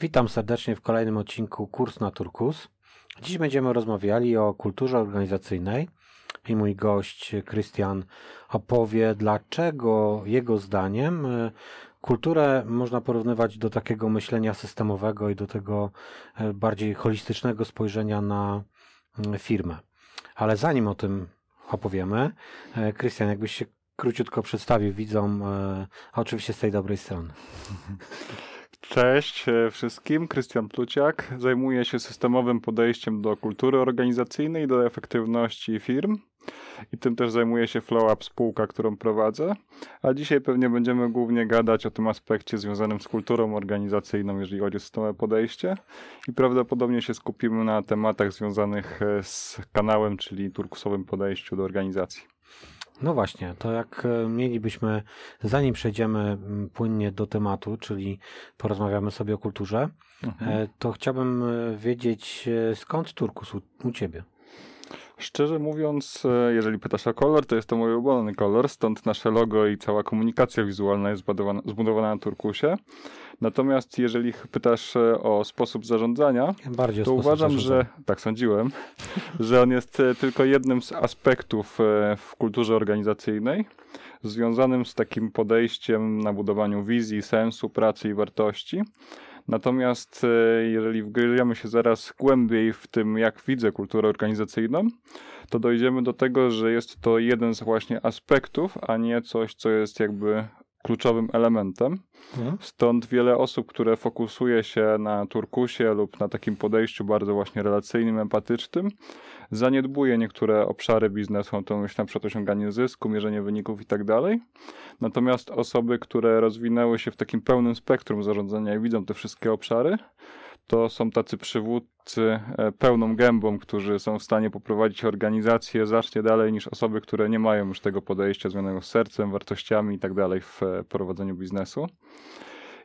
Witam serdecznie w kolejnym odcinku Kurs na Turkus. Dziś będziemy rozmawiali o kulturze organizacyjnej i mój gość Krystian opowie, dlaczego jego zdaniem e, kulturę można porównywać do takiego myślenia systemowego i do tego e, bardziej holistycznego spojrzenia na firmę. Ale zanim o tym opowiemy, e, Krystian, jakbyś się króciutko przedstawił widzom, a oczywiście z tej dobrej strony. Cześć e, wszystkim, Krystian Pluciak. Zajmuję się systemowym podejściem do kultury organizacyjnej do efektywności firm. I tym też zajmuje się FlowUp spółka, którą prowadzę. A dzisiaj pewnie będziemy głównie gadać o tym aspekcie związanym z kulturą organizacyjną, jeżeli chodzi o systemowe podejście. I prawdopodobnie się skupimy na tematach związanych e, z kanałem, czyli turkusowym podejściu do organizacji. No właśnie, to jak e, mielibyśmy, zanim przejdziemy płynnie do tematu, czyli porozmawiamy sobie o kulturze, mhm. E, to chciałbym e, wiedzieć, skąd turkus u, u Ciebie? Szczerze mówiąc, jeżeli pytasz o kolor, to jest to mój ulubiony kolor, stąd nasze logo i cała komunikacja wizualna jest zbudowana, zbudowana na turkusie. Natomiast jeżeli pytasz e, o sposób zarządzania, Bardziej to uważam, że tak sądziłem, że on jest e, tylko jednym z aspektów e, w kulturze organizacyjnej związanym z takim podejściem na budowaniu wizji, sensu pracy i wartości. Natomiast jeżeli wgryziemy się zaraz głębiej w tym, jak widzę kulturę organizacyjną, to dojdziemy do tego, że jest to jeden z właśnie aspektów, a nie coś, co jest jakby kluczowym elementem. Mhm. Stąd wiele osób, które fokusuje się na turkusie lub na takim podejściu bardzo właśnie relacyjnym, empatycznym, zaniedbuje niektóre obszary biznesu, to myślę na przykład osiąganie zysku, mierzenie wyników i tak dalej. Natomiast osoby, które rozwinęły się w takim pełnym spektrum zarządzania i widzą te wszystkie obszary, to są tacy przywódcy e, pełną gębą, którzy są w stanie poprowadzić organizację znacznie dalej niż osoby, które nie mają już tego podejścia związanego z sercem, wartościami i tak dalej w e, prowadzeniu biznesu.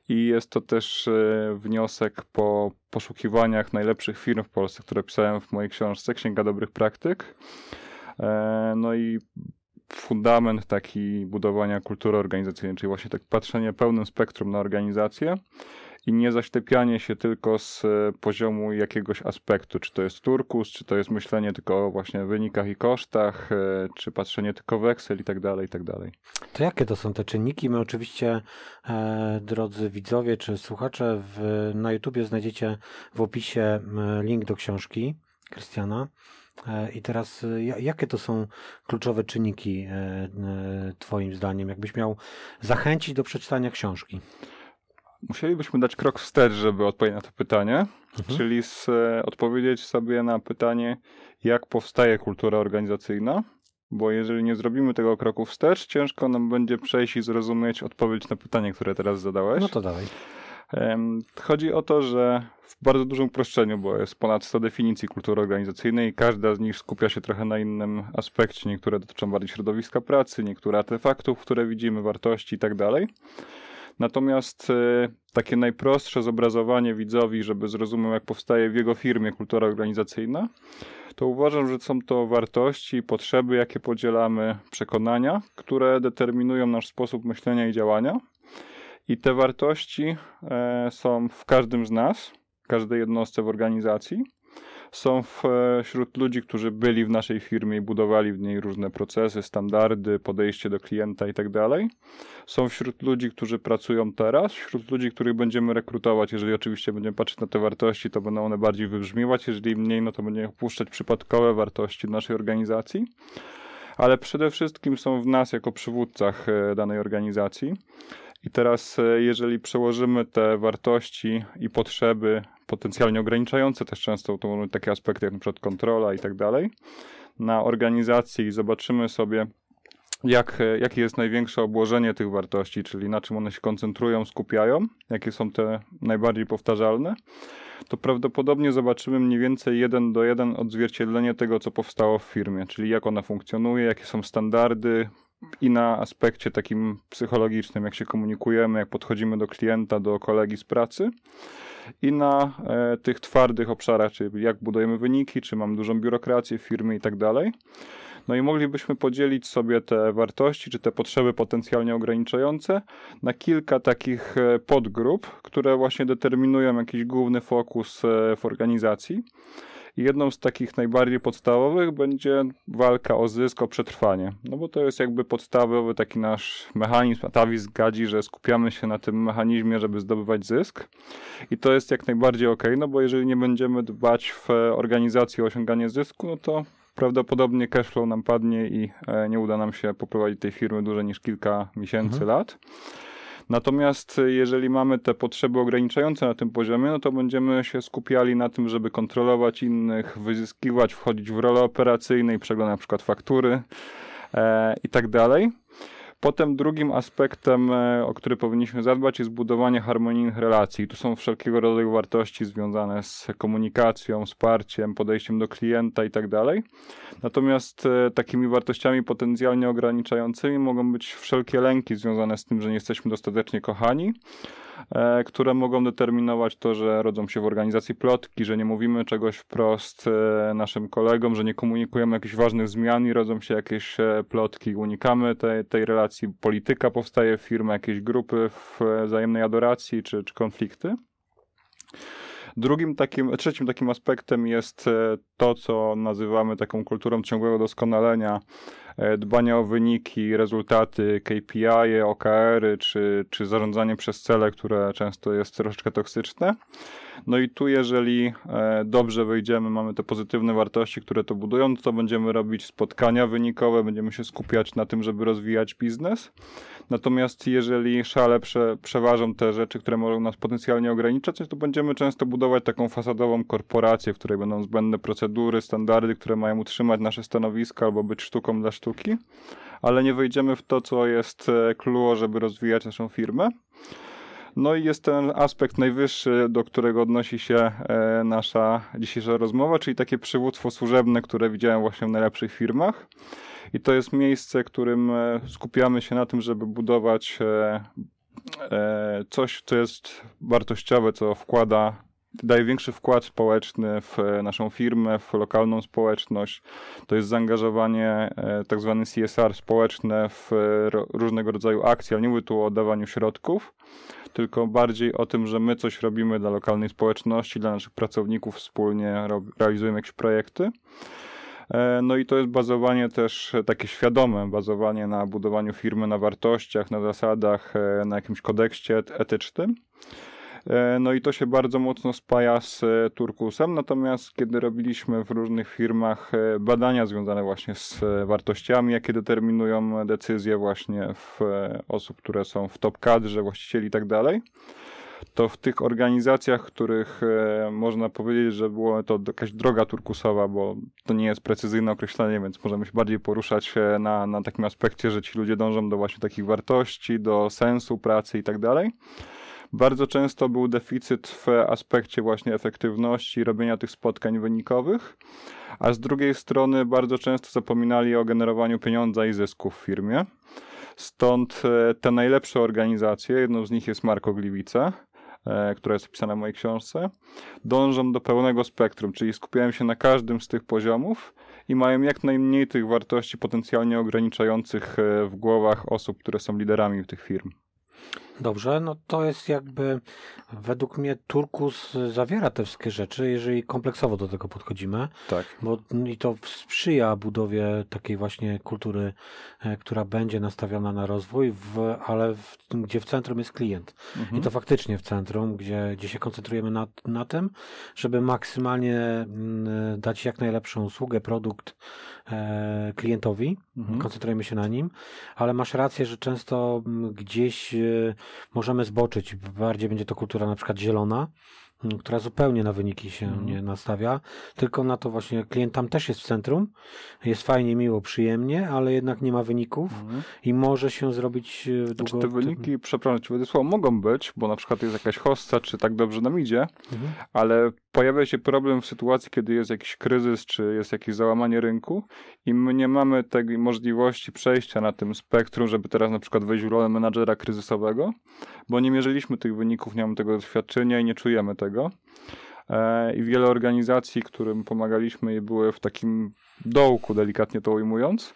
I jest to też e, wniosek po poszukiwaniach najlepszych firm w Polsce, które pisałem w mojej książce Księga Dobrych Praktyk. No i fundament taki budowania kultury organizacyjnej, czyli właśnie tak patrzenie pełnym spektrum na organizację i nie zaślepianie się tylko z e, poziomu jakiegoś aspektu, czy to jest turkus, czy to jest myślenie tylko o właśnie wynikach i kosztach, e, czy patrzenie tylko w Excel i tak dalej, i tak dalej. To jakie to są te czynniki? My oczywiście, e, drodzy widzowie czy słuchacze, w, na YouTubie znajdziecie w opisie link do książki Krystiana. E, I teraz, jakie to są kluczowe czynniki, Twoim zdaniem, jakbyś miał zachęcić do przeczytania książki? Musielibyśmy dać krok wstecz, żeby odpowiedzieć na to pytanie, mhm. czyli z, e, odpowiedzieć sobie na pytanie, jak powstaje kultura organizacyjna, bo jeżeli nie zrobimy tego kroku wstecz, ciężko nam będzie przejść i zrozumieć odpowiedź na pytanie, które teraz zadałeś. No to dalej. Chodzi o to, że w bardzo dużym uproszczeniu, bo jest ponad 100 definicji kultury organizacyjnej i każda z nich skupia się trochę na innym aspekcie. Niektóre dotyczą bardziej środowiska pracy, niektóre artefaktów, które widzimy, wartości i tak dalej. Natomiast e, takie najprostsze zobrazowanie widzowi, żeby zrozumiał, jak powstaje w jego firmie kultura organizacyjna, to uważam, że są to wartości, potrzeby, jakie podzielamy, przekonania, które determinują nasz sposób myślenia i działania. I te wartości e, są w każdym z nas, każdej jednostce w organizacji są e, wśród ludzi, którzy byli w naszej firmie i budowali w niej różne procesy, standardy, podejście do klienta i tak. Są wśród ludzi, którzy pracują teraz, wśród ludzi, których będziemy rekrutować. Jeżeli oczywiście będziemy patrzeć na te wartości, to będą one bardziej wybrzmiewać, jeżeli mniej, no to będziemy opuszczać przypadkowe wartości naszej organizacji. Ale przede wszystkim są w nas jako przywódcach e, danej organizacji. I teraz, e, jeżeli przełożymy te wartości i potrzeby potencjalnie ograniczające też często to takie aspekty jak przykład kontrola i tak dalej na organizacji i zobaczymy sobie jak, jakie jest największe obłożenie tych wartości, czyli na czym one się koncentrują, skupiają, jakie są te najbardziej powtarzalne, to prawdopodobnie zobaczymy mniej więcej jeden do jeden odzwierciedlenie tego, co powstało w firmie, czyli jak ona funkcjonuje, jakie są standardy, i na aspekcie takim psychologicznym, jak się komunikujemy, jak podchodzimy do klienta, do kolegi z pracy, i na e, tych twardych obszarach, czyli jak budujemy wyniki, czy mamy dużą biurokrację w firmie i tak dalej. No i moglibyśmy podzielić sobie te wartości, czy te potrzeby potencjalnie ograniczające na kilka takich e, podgrup, które właśnie determinują jakiś główny fokus e, w organizacji. I jedną z takich najbardziej podstawowych będzie walka o zysk, o przetrwanie. No bo to jest jakby podstawowy taki nasz mechanizm. A Tavis zgadzi, że skupiamy się na tym mechanizmie, żeby zdobywać zysk. I to jest jak najbardziej ok, no bo jeżeli nie będziemy dbać w organizacji o osiąganie zysku, no to prawdopodobnie cashflow nam padnie i e, nie uda nam się poprowadzić tej firmy dłużej niż kilka miesięcy, mhm. lat. Natomiast jeżeli mamy te potrzeby ograniczające na tym poziomie, no to będziemy się skupiali na tym, żeby kontrolować innych, wyzyskiwać, wchodzić w rolę operacyjne i przeglądać na przykład faktury e, i tak dalej. Potem drugim aspektem, e, o który powinniśmy zadbać, jest budowanie harmonijnych relacji. Tu są wszelkiego rodzaju wartości związane z komunikacją, wsparciem, podejściem do klienta i tak. Natomiast e, takimi wartościami potencjalnie ograniczającymi mogą być wszelkie lęki związane z tym, że nie jesteśmy dostatecznie kochani które mogą determinować to, że rodzą się w organizacji plotki, że nie mówimy czegoś wprost e, naszym kolegom, że nie komunikujemy jakichś ważnych zmian i rodzą się jakieś e, plotki. Unikamy tej, tej relacji. Polityka powstaje w firmie, jakieś grupy w wzajemnej adoracji czy, czy konflikty. Drugim takim, trzecim takim aspektem jest to, co nazywamy taką kulturą ciągłego doskonalenia, E, dbania o wyniki, rezultaty, KPI, OKR-y, czy, czy zarządzanie przez cele, które często jest troszeczkę toksyczne. No i tu, jeżeli e, dobrze wyjdziemy, mamy te pozytywne wartości, które to budują, to będziemy robić spotkania wynikowe, będziemy się skupiać na tym, żeby rozwijać biznes. Natomiast jeżeli szale prze, przeważą te rzeczy, które mogą nas potencjalnie ograniczać, to będziemy często budować taką fasadową korporację, w której będą zbędne procedury, standardy, które mają utrzymać nasze stanowiska albo być sztuką dla sztuki, ale nie wejdziemy w to, co jest e, clue, żeby rozwijać naszą firmę. No i jest ten aspekt najwyższy, do którego odnosi się e, nasza dzisiejsza rozmowa, czyli takie przywództwo służebne, które widziałem właśnie w najlepszych firmach. I to jest miejsce, którym e, skupiamy się na tym, żeby budować coś, co jest wartościowe, co wkłada daje większy wkład społeczny w e, naszą firmę, w lokalną społeczność. To jest zaangażowanie e, tak zwany CSR społeczne w e, różnego rodzaju akcje, ale nie mówię tu o dawaniu środków, tylko bardziej o tym, że my coś robimy dla lokalnej społeczności, dla naszych pracowników, wspólnie realizujemy jakieś projekty. No i to jest bazowanie też takie świadome, bazowanie na budowaniu firmy na wartościach, na zasadach, na jakimś kodeksie etycznym. E, no i to się bardzo mocno spaja z e, Turkusem, natomiast kiedy robiliśmy w różnych firmach e, badania związane właśnie z wartościami, jakie determinują decyzje właśnie w osób, które są w top kadrze, właścicieli i tak dalej, to w tych organizacjach, których można powiedzieć, że było to jakaś droga turkusowa, bo to nie jest precyzyjne określenie, więc możemy się bardziej poruszać na, na takim aspekcie, że ci ludzie dążą do właśnie takich wartości, do sensu pracy i tak dalej bardzo często był deficyt w aspekcie właśnie efektywności robienia tych spotkań wynikowych, a z drugiej strony bardzo często zapominali o generowaniu pieniądza i zysków w firmie. Stąd e, te najlepsze organizacje, jedną z nich jest Marko Gliwice, e, która jest opisana w mojej książce, dążą do pełnego spektrum, czyli skupiają się na każdym z tych poziomów i mają jak najmniej tych wartości potencjalnie ograniczających e, w głowach osób, które są liderami tych firm. Dobrze, no to jest jakby według mnie Turkus zawiera te wszystkie rzeczy, jeżeli kompleksowo do tego podchodzimy. Tak. Bo i to sprzyja budowie takiej właśnie kultury, e, która będzie nastawiona na rozwój, w, ale w, gdzie w centrum jest klient. Mhm. I to faktycznie w centrum, gdzie, gdzie się koncentrujemy na, na tym, żeby maksymalnie mm, dać jak najlepszą usługę, produkt e, klientowi. Mhm. Koncentrujemy się na nim, ale masz rację, że często mm, gdzieś e, możemy zboczyć. Bardziej będzie to kultura na przykład zielona, która zupełnie na wyniki się mm. nie nastawia, tylko na to właśnie klient tam też jest w centrum, jest fajnie, miło, przyjemnie, ale jednak nie ma wyników mm. i może się zrobić e, długo... Znaczy te wyniki, przepraszam Cię Władysław, mogą być, bo na przykład jest jakaś hossa, czy tak dobrze nam idzie, mhm. ale pojawia się problem w sytuacji, kiedy jest jakiś kryzys, czy jest jakieś załamanie rynku i my nie mamy tej możliwości przejścia na tym spektrum, żeby teraz na przykład wejść w rolę menadżera kryzysowego, bo nie mierzyliśmy tych wyników, nie mamy tego doświadczenia i nie czujemy tego. E, i wiele organizacji, którym pomagaliśmy, były w takim dołku, delikatnie to ujmując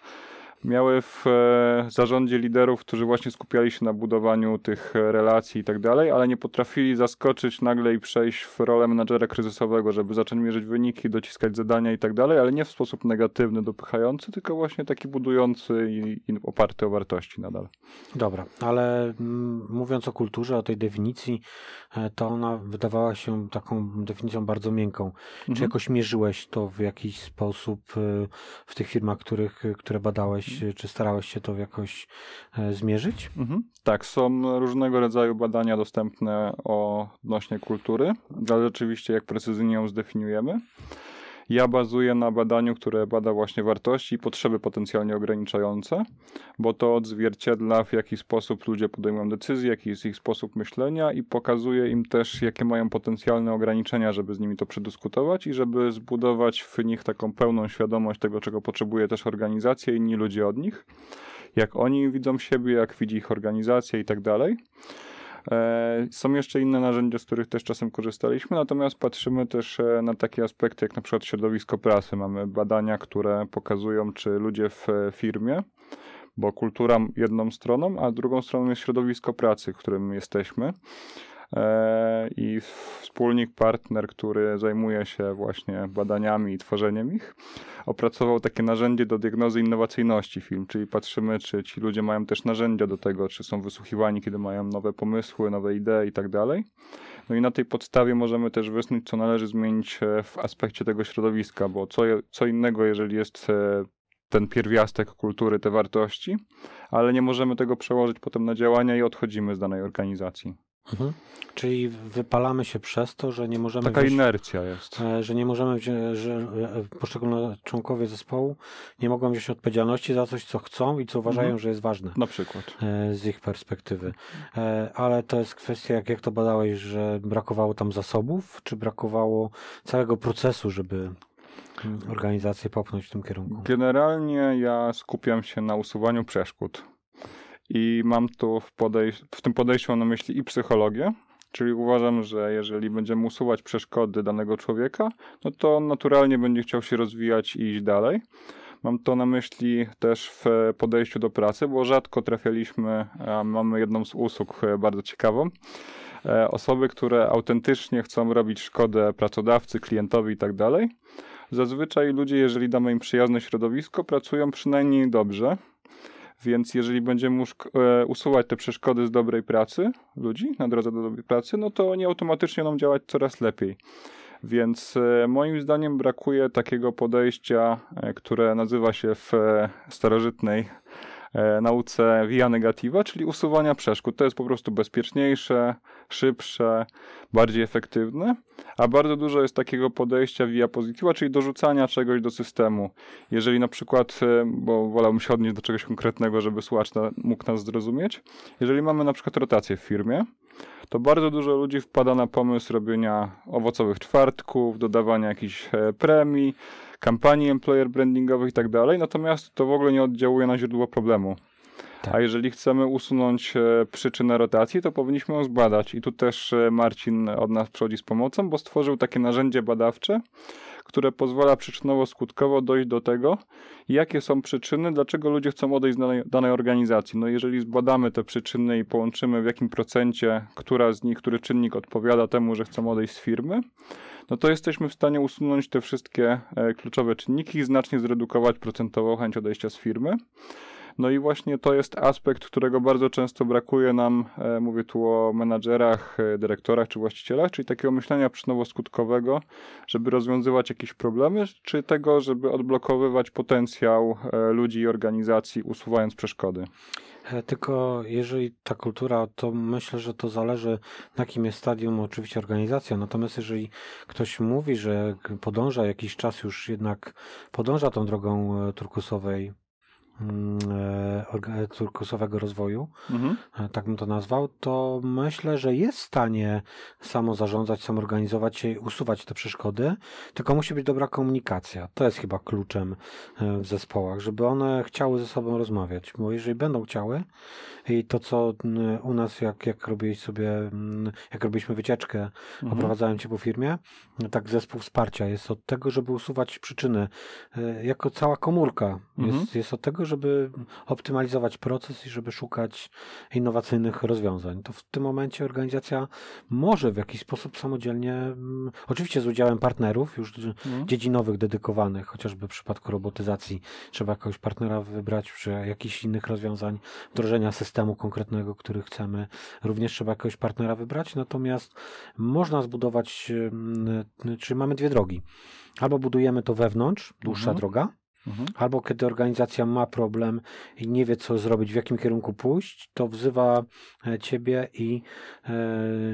miały w e, zarządzie liderów, którzy właśnie skupiali się na budowaniu tych relacji i tak dalej, ale nie potrafili zaskoczyć nagle i przejść w rolę menadżera kryzysowego, żeby zacząć mierzyć wyniki, dociskać zadania i tak dalej, ale nie w sposób negatywny, dopychający, tylko właśnie taki budujący i, i oparty o wartości nadal. Dobra, ale mm, mówiąc o kulturze, o tej definicji, e, to ona wydawała się taką definicją bardzo miękką. Mhm. Czy jakoś mierzyłeś to w jakiś sposób e, w tych firmach, których, które badałeś? Czy starałeś się to jakoś e, zmierzyć? Mhm. Tak, są różnego rodzaju badania dostępne odnośnie kultury, ale rzeczywiście jak precyzyjnie ją zdefiniujemy. Ja bazuję na badaniu, które bada właśnie wartości i potrzeby potencjalnie ograniczające, bo to odzwierciedla w jaki sposób ludzie podejmują decyzje, jaki jest ich sposób myślenia i pokazuje im też, jakie mają potencjalne ograniczenia, żeby z nimi to przedyskutować i żeby zbudować w nich taką pełną świadomość tego, czego potrzebuje też organizacja i inni ludzie od nich. Jak oni widzą siebie, jak widzi ich organizacja i tak dalej. E, są jeszcze inne narzędzia, z których też czasem korzystaliśmy, natomiast patrzymy też e, na takie aspekty, jak na przykład środowisko pracy. Mamy badania, które pokazują, czy ludzie w e, firmie, bo kultura jedną stroną, a drugą stroną jest środowisko pracy, w którym jesteśmy. I wspólnik, partner, który zajmuje się właśnie badaniami i tworzeniem ich, opracował takie narzędzie do diagnozy innowacyjności film, czyli patrzymy, czy ci ludzie mają też narzędzia do tego, czy są wysłuchiwani, kiedy mają nowe pomysły, nowe idee i tak dalej. No i na tej podstawie możemy też wysnuć, co należy zmienić e, w aspekcie tego środowiska, bo co, co innego, jeżeli jest e, ten pierwiastek kultury, te wartości, ale nie możemy tego przełożyć potem na działania i odchodzimy z danej organizacji. Mhm. Czyli wypalamy się przez to, że nie możemy. Taka wziąć, inercja jest. E, że nie możemy, wziąć, że e, poszczególne członkowie zespołu nie mogą wziąć odpowiedzialności za coś, co chcą i co uważają, mhm. że jest ważne. Na przykład. E, z ich perspektywy. Ale to jest kwestia, jak, jak to badałeś, że brakowało tam zasobów, czy brakowało całego procesu, żeby mm, organizację popchnąć w tym kierunku? Generalnie ja skupiam się na usuwaniu przeszkód i mam tu w, podejś- w tym podejściu na myśli i psychologię, czyli uważam, że jeżeli będziemy usuwać przeszkody danego człowieka, no to naturalnie będzie chciał się rozwijać i iść dalej. Mam to na myśli też w podejściu do pracy, bo rzadko trafialiśmy, mamy jedną z usług bardzo ciekawą, e, osoby, które autentycznie chcą robić szkodę pracodawcy, klientowi i tak dalej. Zazwyczaj ludzie, jeżeli damy im przyjazne środowisko, pracują przynajmniej dobrze, więc jeżeli będziemy e, usuwać te przeszkody z dobrej pracy ludzi na drodze do dobrej pracy, no to oni automatycznie będą działać coraz lepiej. Więc e, moim zdaniem brakuje takiego podejścia, e, które nazywa się w starożytnej nauce via negativa, czyli usuwania przeszkód. To jest po prostu bezpieczniejsze, szybsze, bardziej efektywne, a bardzo dużo jest takiego podejścia via positiva, czyli dorzucania czegoś do systemu. Jeżeli na przykład, e, bo wolałbym się odnieść do czegoś konkretnego, żeby słuchacz mógł nas zrozumieć, jeżeli mamy na przykład rotację w firmie, to bardzo dużo ludzi wpada na pomysł robienia owocowych czwartków, dodawania jakichś e, premii, kampanii employer brandingowych i tak dalej, natomiast to w ogóle nie oddziałuje na źródło problemu. Tak. A jeżeli chcemy usunąć e, przyczynę rotacji, to powinniśmy ją zbadać. I tu też e, Marcin od nas przychodzi z pomocą, bo stworzył takie narzędzie badawcze, które pozwala przyczynowo-skutkowo dojść do tego, jakie są przyczyny, dlaczego ludzie chcą odejść z danej, danej organizacji. No jeżeli zbadamy te przyczyny i połączymy w jakim procencie, która z nich, który czynnik odpowiada temu, że chcą odejść z firmy, no to jesteśmy w stanie usunąć te wszystkie e, kluczowe czynniki i znacznie zredukować procentowo chęć odejścia z firmy. No i właśnie to jest aspekt, którego bardzo często brakuje nam, e, mówię tu o menadżerach, e, dyrektorach czy właścicielach, czyli takiego myślenia przyczynowo-skutkowego, żeby rozwiązywać jakieś problemy, czy tego, żeby odblokowywać potencjał ludzi i organizacji, usuwając przeszkody. Tylko jeżeli ta kultura, to myślę, że to zależy na jakim jest stadium oczywiście organizacja. Natomiast jeżeli ktoś mówi, że podąża jakiś czas już jednak podąża tą drogą turkusowej e, turkusowego rozwoju, Mhm. e, tak bym to nazwał, to myślę, że jest w stanie samo zarządzać, samo organizować się i usuwać te przeszkody, tylko musi być dobra komunikacja. To jest chyba kluczem e, w zespołach, żeby one chciały ze sobą rozmawiać, bo jeżeli będą chciały i to, co mm, u nas, jak, jak sobie, mm, jak robiliśmy wycieczkę, Mhm. oprowadzałem cię po firmie, tak zespół wsparcia jest od tego, żeby usuwać przyczyny, e, jako cała komórka Mhm. jest, jest od tego, żeby optymalizować proces i żeby szukać innowacyjnych rozwiązań. To w tym momencie organizacja może w jakiś sposób samodzielnie, mm, oczywiście z udziałem partnerów już Mhm. dziedzinowych, dedykowanych, chociażby w przypadku robotyzacji trzeba jakiegoś partnera wybrać przy jakichś innych rozwiązań, wdrożenia systemu konkretnego, który chcemy. Również trzeba jakiegoś partnera wybrać, natomiast można zbudować, mm, czy mamy dwie drogi. Albo budujemy to wewnątrz, dłuższa Mhm. droga, Mhm. albo kiedy organizacja ma problem i nie wie, co zrobić, w jakim kierunku pójść, to wzywa e, ciebie i e,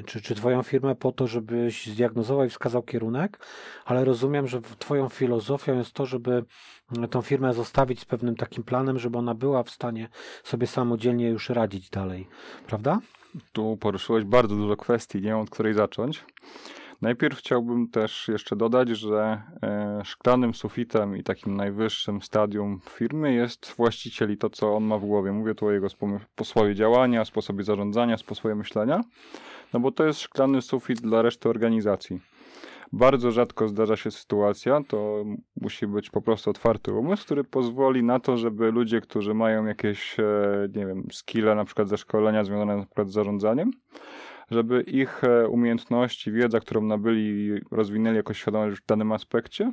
czy, czy twoją firmę po to, żebyś zdiagnozował i wskazał kierunek, ale rozumiem, że twoją filozofią jest to, żeby mm, tą firmę zostawić z pewnym takim planem, żeby ona była w stanie sobie samodzielnie już radzić dalej, prawda? Tu poruszyłeś bardzo dużo kwestii, nie wiem od której zacząć. Najpierw chciałbym też jeszcze dodać, że e, szklanym sufitem i takim najwyższym stadium firmy jest właściciel i to, co on ma w głowie. Mówię tu o jego sposobie działania, sposobie zarządzania, sposobie myślenia, no bo to jest szklany sufit dla reszty organizacji. Bardzo rzadko zdarza się sytuacja, to musi być po prostu otwarty umysł, który pozwoli na to, żeby ludzie, którzy mają jakieś, e, nie wiem, skille, na przykład ze szkolenia związane na przykład z zarządzaniem, żeby ich e, umiejętności, wiedza, którą nabyli i rozwinęli jako świadomość w danym aspekcie,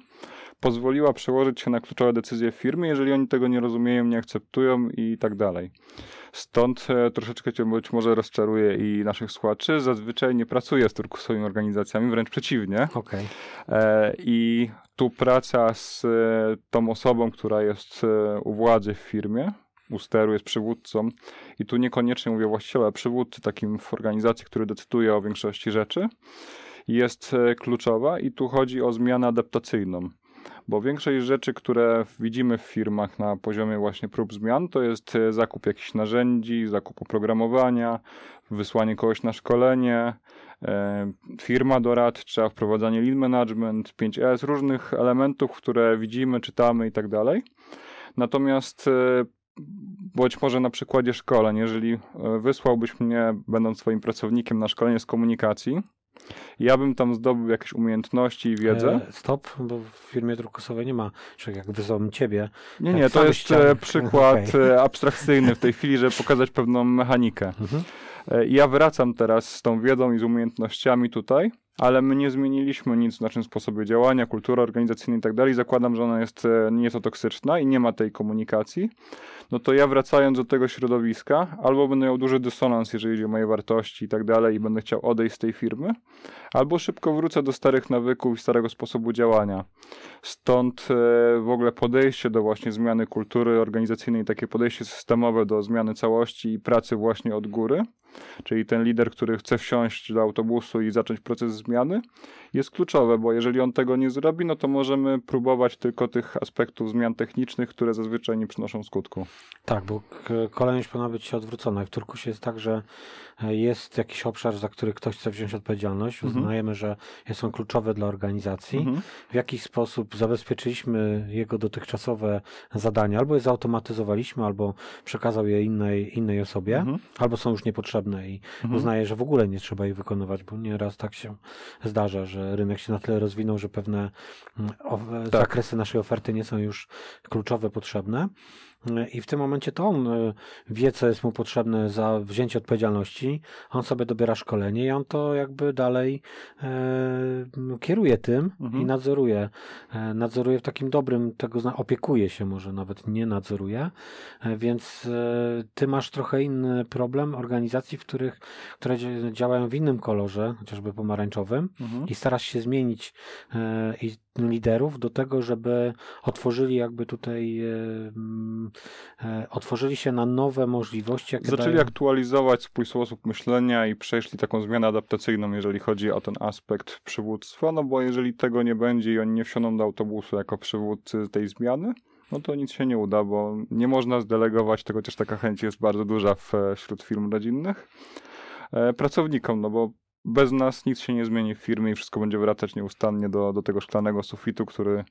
pozwoliła przełożyć się na kluczowe decyzje w firmie, jeżeli oni tego nie rozumieją, nie akceptują i tak dalej. Stąd e, troszeczkę cię być może rozczaruję i naszych słuchaczy. Zazwyczaj nie pracuję z turkusowymi organizacjami, wręcz przeciwnie. Okej. E, I tu praca z tą osobą, która jest u władzy w firmie, u steru, jest przywódcą. I tu niekoniecznie mówię właściciela, ale przywódcy takim w organizacji, który decyduje o większości rzeczy, jest e, kluczowa i tu chodzi o zmianę adaptacyjną. Bo większość rzeczy, które widzimy w firmach na poziomie właśnie prób zmian, to jest e, zakup jakichś narzędzi, zakup oprogramowania, wysłanie kogoś na szkolenie, e, firma doradcza, wprowadzanie lead management, 5S, różnych elementów, które widzimy, czytamy i tak dalej. Natomiast być może na przykładzie szkoleń, jeżeli e, wysłałbyś mnie, będąc swoim pracownikiem na szkolenie z komunikacji, ja bym tam zdobył jakieś umiejętności i wiedzę. E, Stop, bo w firmie turkusowej nie ma, czy jak wyzwą ciebie, Nie, nie, to jest ściany. e, przykład e, abstrakcyjny w tej chwili, żeby pokazać pewną mechanikę. Mhm. Ja wracam teraz z tą wiedzą i z umiejętnościami tutaj, ale my nie zmieniliśmy nic w naszym sposobie działania, kultury organizacyjnej i tak dalej. Zakładam, że ona jest e, nieco toksyczna i nie ma tej komunikacji. No to ja wracając do tego środowiska, albo będę miał duży dysonans, jeżeli chodzi o moje wartości i tak dalej, i będę chciał odejść z tej firmy, albo szybko wrócę do starych nawyków i starego sposobu działania. Stąd e, w ogóle podejście do właśnie zmiany kultury organizacyjnej, takie podejście systemowe do zmiany całości i pracy właśnie od góry, czyli ten lider, który chce wsiąść do autobusu i zacząć proces zmiany, jest kluczowe, bo jeżeli on tego nie zrobi, no to możemy próbować tylko tych aspektów zmian technicznych, które zazwyczaj nie przynoszą skutku. Tak, bo kolejność powinna być odwrócona. W Turkusie jest tak, że e, jest jakiś obszar, za który ktoś chce wziąć odpowiedzialność. Mhm. Uznajemy, że jest on kluczowy dla organizacji. Mhm. W jakiś sposób zabezpieczyliśmy jego dotychczasowe zadania, albo je zautomatyzowaliśmy, albo przekazał je innej, innej osobie, Mhm. albo są już niepotrzebne i Mhm. uznaje, że w ogóle nie trzeba ich wykonywać, bo nieraz tak się zdarza, że rynek się na tyle rozwinął, że pewne mm, o, zakresy naszej oferty nie są już kluczowe, potrzebne. I w tym momencie to on e, wie, co jest mu potrzebne za wzięcie odpowiedzialności. On sobie dobiera szkolenie i on to jakby dalej e, kieruje tym Mhm. i nadzoruje. E, nadzoruje w takim dobrym, tego opiekuje się może, nawet nie nadzoruje. E, więc e, ty masz trochę inny problem organizacji, w których, które dzia- działają w innym kolorze, chociażby pomarańczowym Mhm. i starasz się zmienić e, i liderów do tego, żeby otworzyli jakby tutaj otworzyli się na nowe możliwości, jakie Zaczęli dają... aktualizować swój sposób myślenia i przeszli taką zmianę adaptacyjną, jeżeli chodzi o ten aspekt przywództwa, no bo jeżeli tego nie będzie i oni nie wsiądą do autobusu jako przywódcy tej zmiany, no to nic się nie uda, bo nie można zdelegować tego, chociaż taka chęć jest bardzo duża w, wśród firm rodzinnych, e, pracownikom, no bo bez nas nic się nie zmieni w firmie i wszystko będzie wracać nieustannie do, do tego szklanego sufitu, który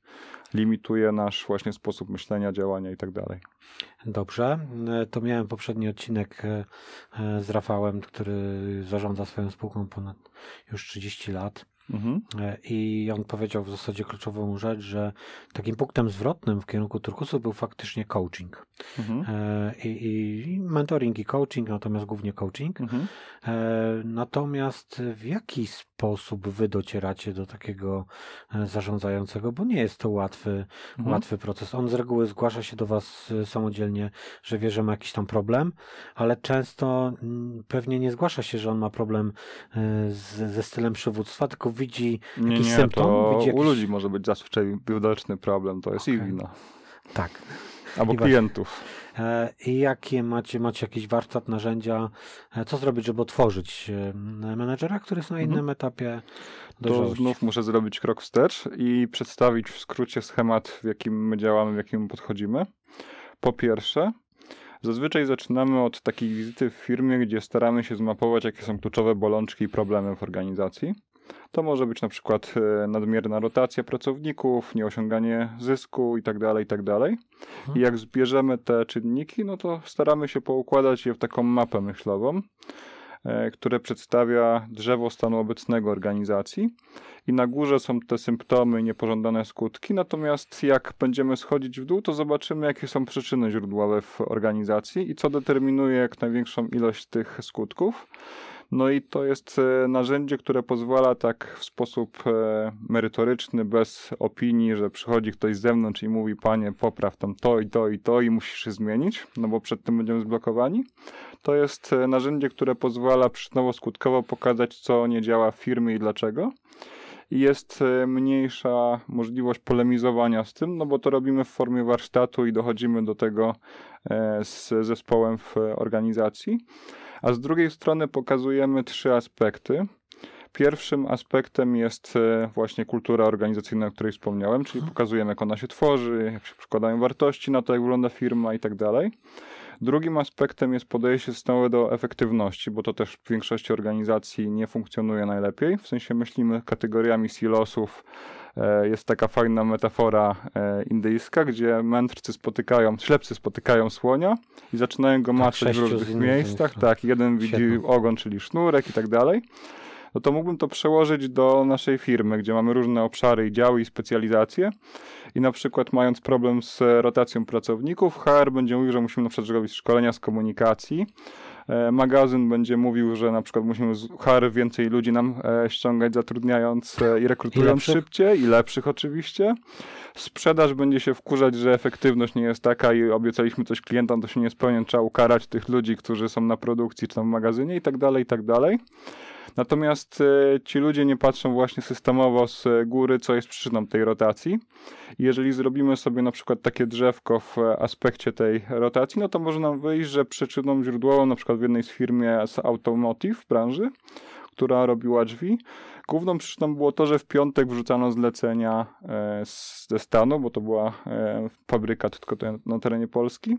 limituje nasz właśnie sposób myślenia, działania i tak dalej. Dobrze. To miałem poprzedni odcinek e, e, z Rafałem, który zarządza swoją spółką ponad już 30 lat. Mhm. I on powiedział w zasadzie kluczową rzecz, że takim punktem zwrotnym w kierunku turkusu był faktycznie coaching. Mhm. I, I, mentoring i coaching, natomiast głównie coaching. Mhm. Natomiast w jaki sposób wy docieracie do takiego zarządzającego, bo nie jest to łatwy, mhm. łatwy proces. On z reguły zgłasza się do was samodzielnie, że wie, że ma jakiś tam problem, ale często mm, pewnie nie zgłasza się, że on ma problem z, ze stylem przywództwa, tylko widzi nie, jakiś nie, symptom. To widzi jakiś... u ludzi może być zazwyczaj widoczny problem, to jest okay. ich wina. Tak. Albo I klientów. E, I jakie macie, macie jakiś warsztat, narzędzia, e, co zrobić, żeby otworzyć e, menedżera, który jest na innym mhm. etapie dojrzałości? To znów muszę zrobić krok wstecz i przedstawić w skrócie schemat, w jakim my działamy, w jakim podchodzimy. Po pierwsze, Zazwyczaj zaczynamy od takiej wizyty w firmie, gdzie staramy się zmapować, jakie są kluczowe bolączki i problemy w organizacji. To może być na przykład e, nadmierna rotacja pracowników, nieosiąganie zysku itd., tak itd. Tak I jak zbierzemy te czynniki, no to staramy się poukładać je w taką mapę myślową, e, które przedstawia drzewo stanu obecnego organizacji. I na górze są te symptomy niepożądane skutki, natomiast jak będziemy schodzić w dół, to zobaczymy, jakie są przyczyny źródłowe w organizacji i co determinuje jak największą ilość tych skutków. No i to jest e, narzędzie, które pozwala tak w sposób e, merytoryczny, bez opinii, że przychodzi ktoś z zewnątrz i mówi, panie, popraw tam to i to i to i musisz się zmienić, no bo przed tym będziemy zblokowani. To jest e, narzędzie, które pozwala przyczynowo-skutkowo pokazać, co nie działa w firmie i dlaczego i jest mniejsza możliwość polemizowania z tym, no bo to robimy w formie warsztatu i dochodzimy do tego z zespołem w organizacji a z drugiej strony pokazujemy trzy aspekty. Pierwszym aspektem jest e, właśnie kultura organizacyjna, o której wspomniałem, czyli pokazujemy, jak ona się tworzy, jak się przekładają wartości na to, jak wygląda firma i tak dalej. Drugim aspektem jest podejście stałe do efektywności, bo to też w większości organizacji nie funkcjonuje najlepiej. W sensie myślimy kategoriami silosów, E, jest taka fajna metafora e, indyjska, gdzie mędrcy spotykają, ślepcy spotykają słonia i zaczynają go tak, maczać w różnych miejscach. Tak, jeden widzi ogon, czyli sznurek i tak dalej no to mógłbym to przełożyć do naszej firmy, gdzie mamy różne obszary i działy i specjalizacje. I na przykład mając problem z rotacją pracowników, HR będzie mówił, że musimy na przykład zrobić szkolenia z komunikacji, E, magazyn będzie mówił, że na przykład musimy z HR więcej ludzi nam e, ściągać, zatrudniając e, i rekrutując I szybciej i lepszych oczywiście. Sprzedaż będzie się wkurzać, że efektywność nie jest taka i obiecaliśmy coś klientom, to się nie spełnia, trzeba ukarać tych ludzi, którzy są na produkcji czy tam w magazynie i tak dalej, i tak dalej. Natomiast e, ci ludzie nie patrzą właśnie systemowo z góry, co jest przyczyną tej rotacji. Jeżeli zrobimy sobie na przykład takie drzewko w aspekcie tej rotacji, no to może nam wyjść, że przyczyną źródłową na przykład w jednej z firmie z automotive branży, która robiła drzwi, Główną przyczyną było to, że w piątek wrzucano zlecenia e, ze stanu, bo to była e, fabryka tylko na terenie Polski.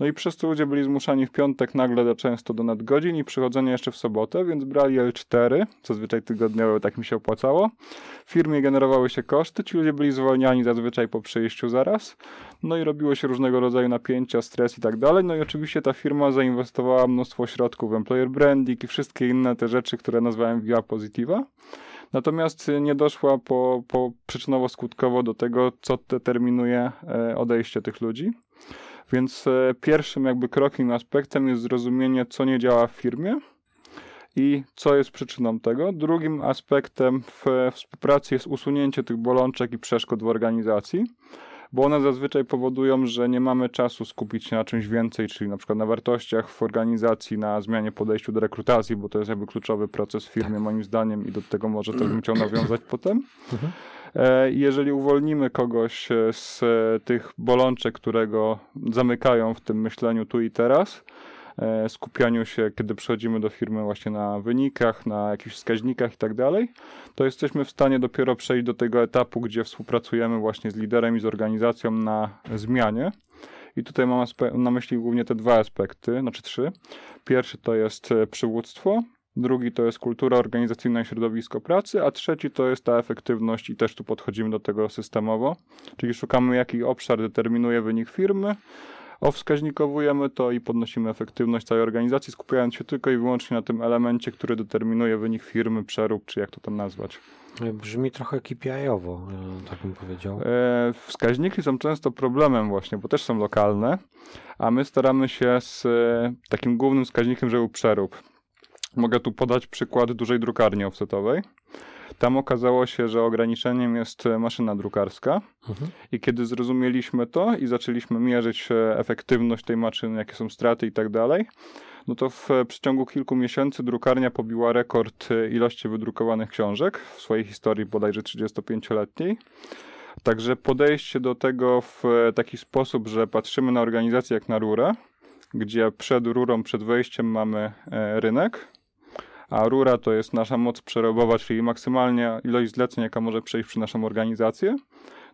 No i przez to ludzie byli zmuszani w piątek nagle często do nadgodzin i przychodzenia jeszcze w sobotę, więc brali L4, zazwyczaj tygodniowo tak mi się opłacało. W firmie generowały się koszty, ci ludzie byli zwolniani zazwyczaj po przyjściu zaraz. No i robiło się różnego rodzaju napięcia, stres i tak dalej. No i oczywiście ta firma zainwestowała mnóstwo środków w employer branding i wszystkie inne te rzeczy, które nazwałem Via Positiva. Natomiast nie doszła po, po przyczynowo-skutkowo do tego, co determinuje e, odejście tych ludzi. Więc e, pierwszym jakby krokiem, aspektem jest zrozumienie, co nie działa w firmie i co jest przyczyną tego. Drugim aspektem w współpracy jest usunięcie tych bolączek i przeszkód w organizacji bo one zazwyczaj powodują, że nie mamy czasu skupić się na czymś więcej, czyli na przykład na wartościach w organizacji, na zmianie podejściu do rekrutacji, bo to jest jakby kluczowy proces w firmie moim zdaniem i do tego może też bym chciał nawiązać potem. Mhm. E, jeżeli uwolnimy kogoś e, z tych bolączek, które go zamykają w tym myśleniu tu i teraz, e, skupianiu się, kiedy przechodzimy do firmy właśnie na wynikach, na jakichś wskaźnikach i tak dalej, to jesteśmy w stanie dopiero przejść do tego etapu, gdzie współpracujemy właśnie z liderem i z organizacją na zmianie. I tutaj mam na myśli głównie te dwa aspekty, znaczy trzy. Pierwszy to jest e, przywództwo, drugi to jest kultura organizacyjna i środowisko pracy, a trzeci to jest ta efektywność i też tu podchodzimy do tego systemowo, czyli szukamy jaki obszar determinuje wynik firmy, Owskaźnikowujemy to i podnosimy efektywność całej organizacji, skupiając się tylko i wyłącznie na tym elemencie, który determinuje wynik firmy, przerób, czy jak to tam nazwać. Brzmi trochę KPI-owo, tak bym powiedział. E, wskaźniki są często problemem właśnie, bo też są lokalne, a my staramy się z e, takim głównym wskaźnikiem, że był przerób. Mogę tu podać przykład dużej drukarni offsetowej. Tam okazało się, że ograniczeniem jest maszyna drukarska mhm. i kiedy zrozumieliśmy to i zaczęliśmy mierzyć e, efektywność tej maszyny, jakie są straty i tak dalej, no to w przeciągu kilku miesięcy drukarnia pobiła rekord e, ilości wydrukowanych książek w swojej historii bodajże 35-letniej. Także podejście do tego w e, taki sposób, że patrzymy na organizację jak na rurę, gdzie przed rurą, przed wejściem mamy rynek, a rura to jest nasza moc przerobowa, czyli maksymalnie ilość zleceń, jaka może przejść przy naszą organizację.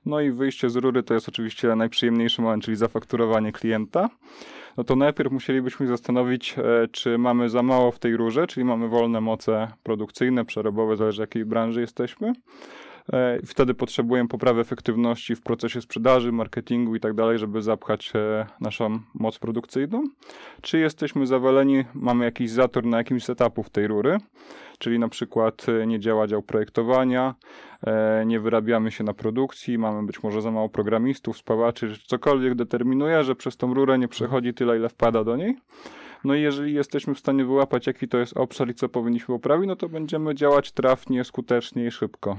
No i wyjście z rury to jest oczywiście najprzyjemniejszy moment, czyli zafakturowanie klienta. No to najpierw musielibyśmy zastanowić, e, czy mamy za mało w tej rurze, czyli mamy wolne moce produkcyjne, przerobowe, zależy jakiej branży jesteśmy. E, wtedy potrzebujemy poprawy efektywności w procesie sprzedaży, marketingu i tak dalej, żeby zapchać e, naszą moc produkcyjną. Czy jesteśmy zawaleni, mamy jakiś zator na jakimś z etapów tej rury, czyli na przykład e, nie działa dział projektowania, nie wyrabiamy się na produkcji, mamy być może za mało programistów, spawaczy, cokolwiek determinuje, że przez tą rurę nie przechodzi tyle, ile wpada do niej. No i jeżeli jesteśmy w stanie wyłapać, jaki to jest obszar i co powinniśmy poprawić, no to będziemy działać trafnie, skutecznie i szybko.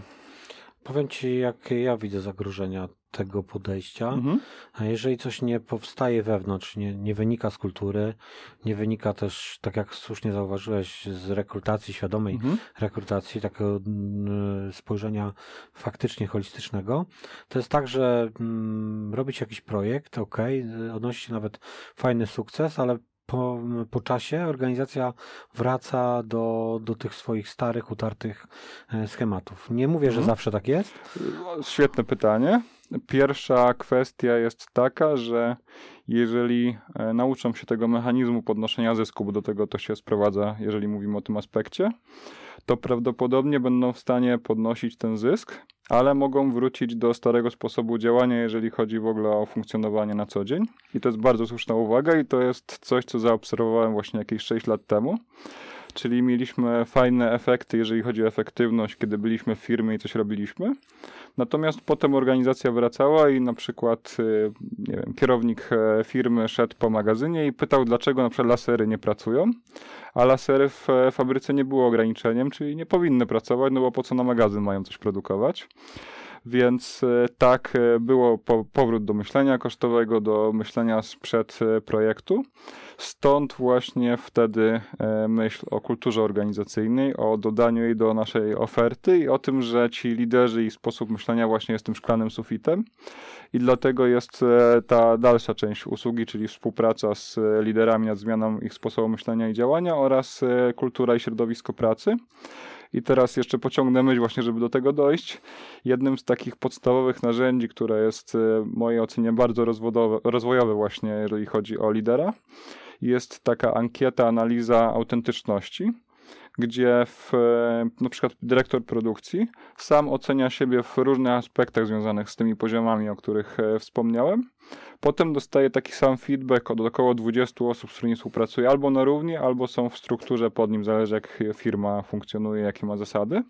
Powiem Ci, jak ja widzę zagrożenia tego podejścia. Mhm. A jeżeli coś nie powstaje wewnątrz, nie, nie wynika z kultury, nie wynika też, tak jak słusznie zauważyłeś, z rekrutacji, świadomej mhm. rekrutacji, takiego mm, spojrzenia faktycznie holistycznego, to jest tak, że mm, robić jakiś projekt, ok, odnosi się nawet fajny sukces, ale po, po czasie organizacja wraca do, do tych swoich starych, utartych e, schematów. Nie mówię, że mhm. zawsze tak jest. Świetne pytanie. Pierwsza kwestia jest taka, że jeżeli e, nauczą się tego mechanizmu podnoszenia zysku, bo do tego to się sprowadza, jeżeli mówimy o tym aspekcie, to prawdopodobnie będą w stanie podnosić ten zysk, ale mogą wrócić do starego sposobu działania, jeżeli chodzi w ogóle o funkcjonowanie na co dzień. I to jest bardzo słuszna uwaga i to jest coś, co zaobserwowałem właśnie jakieś 6 lat temu. Czyli mieliśmy fajne efekty, jeżeli chodzi o efektywność, kiedy byliśmy w firmie i coś robiliśmy. Natomiast potem organizacja wracała i na przykład y, wiem, kierownik e, firmy szedł po magazynie i pytał, dlaczego na przykład lasery nie pracują, a lasery w e, fabryce nie było ograniczeniem, czyli nie powinny pracować, no bo po co na magazyn mają coś produkować. Więc e, tak, e, było po, powrót do myślenia kosztowego, do myślenia sprzed e, projektu. Stąd właśnie wtedy myśl o kulturze organizacyjnej, o dodaniu jej do naszej oferty i o tym, że ci liderzy i sposób myślenia właśnie jest tym szklanym sufitem. I dlatego jest ta dalsza część usługi, czyli współpraca z liderami nad zmianą ich sposobu myślenia i działania oraz kultura i środowisko pracy. I teraz jeszcze pociągnę myśl właśnie, żeby do tego dojść. Jednym z takich podstawowych narzędzi, które jest e, w mojej ocenie bardzo rozwojowe właśnie, jeżeli chodzi o lidera, jest taka ankieta, analiza autentyczności gdzie w, e, na przykład dyrektor produkcji sam ocenia siebie w różnych aspektach związanych z tymi poziomami, o których e, wspomniałem. Potem dostaje taki sam feedback od około 20 osób, z którymi współpracuje, albo na równi, albo są w strukturze pod nim, zależy jak firma funkcjonuje, jakie ma zasady.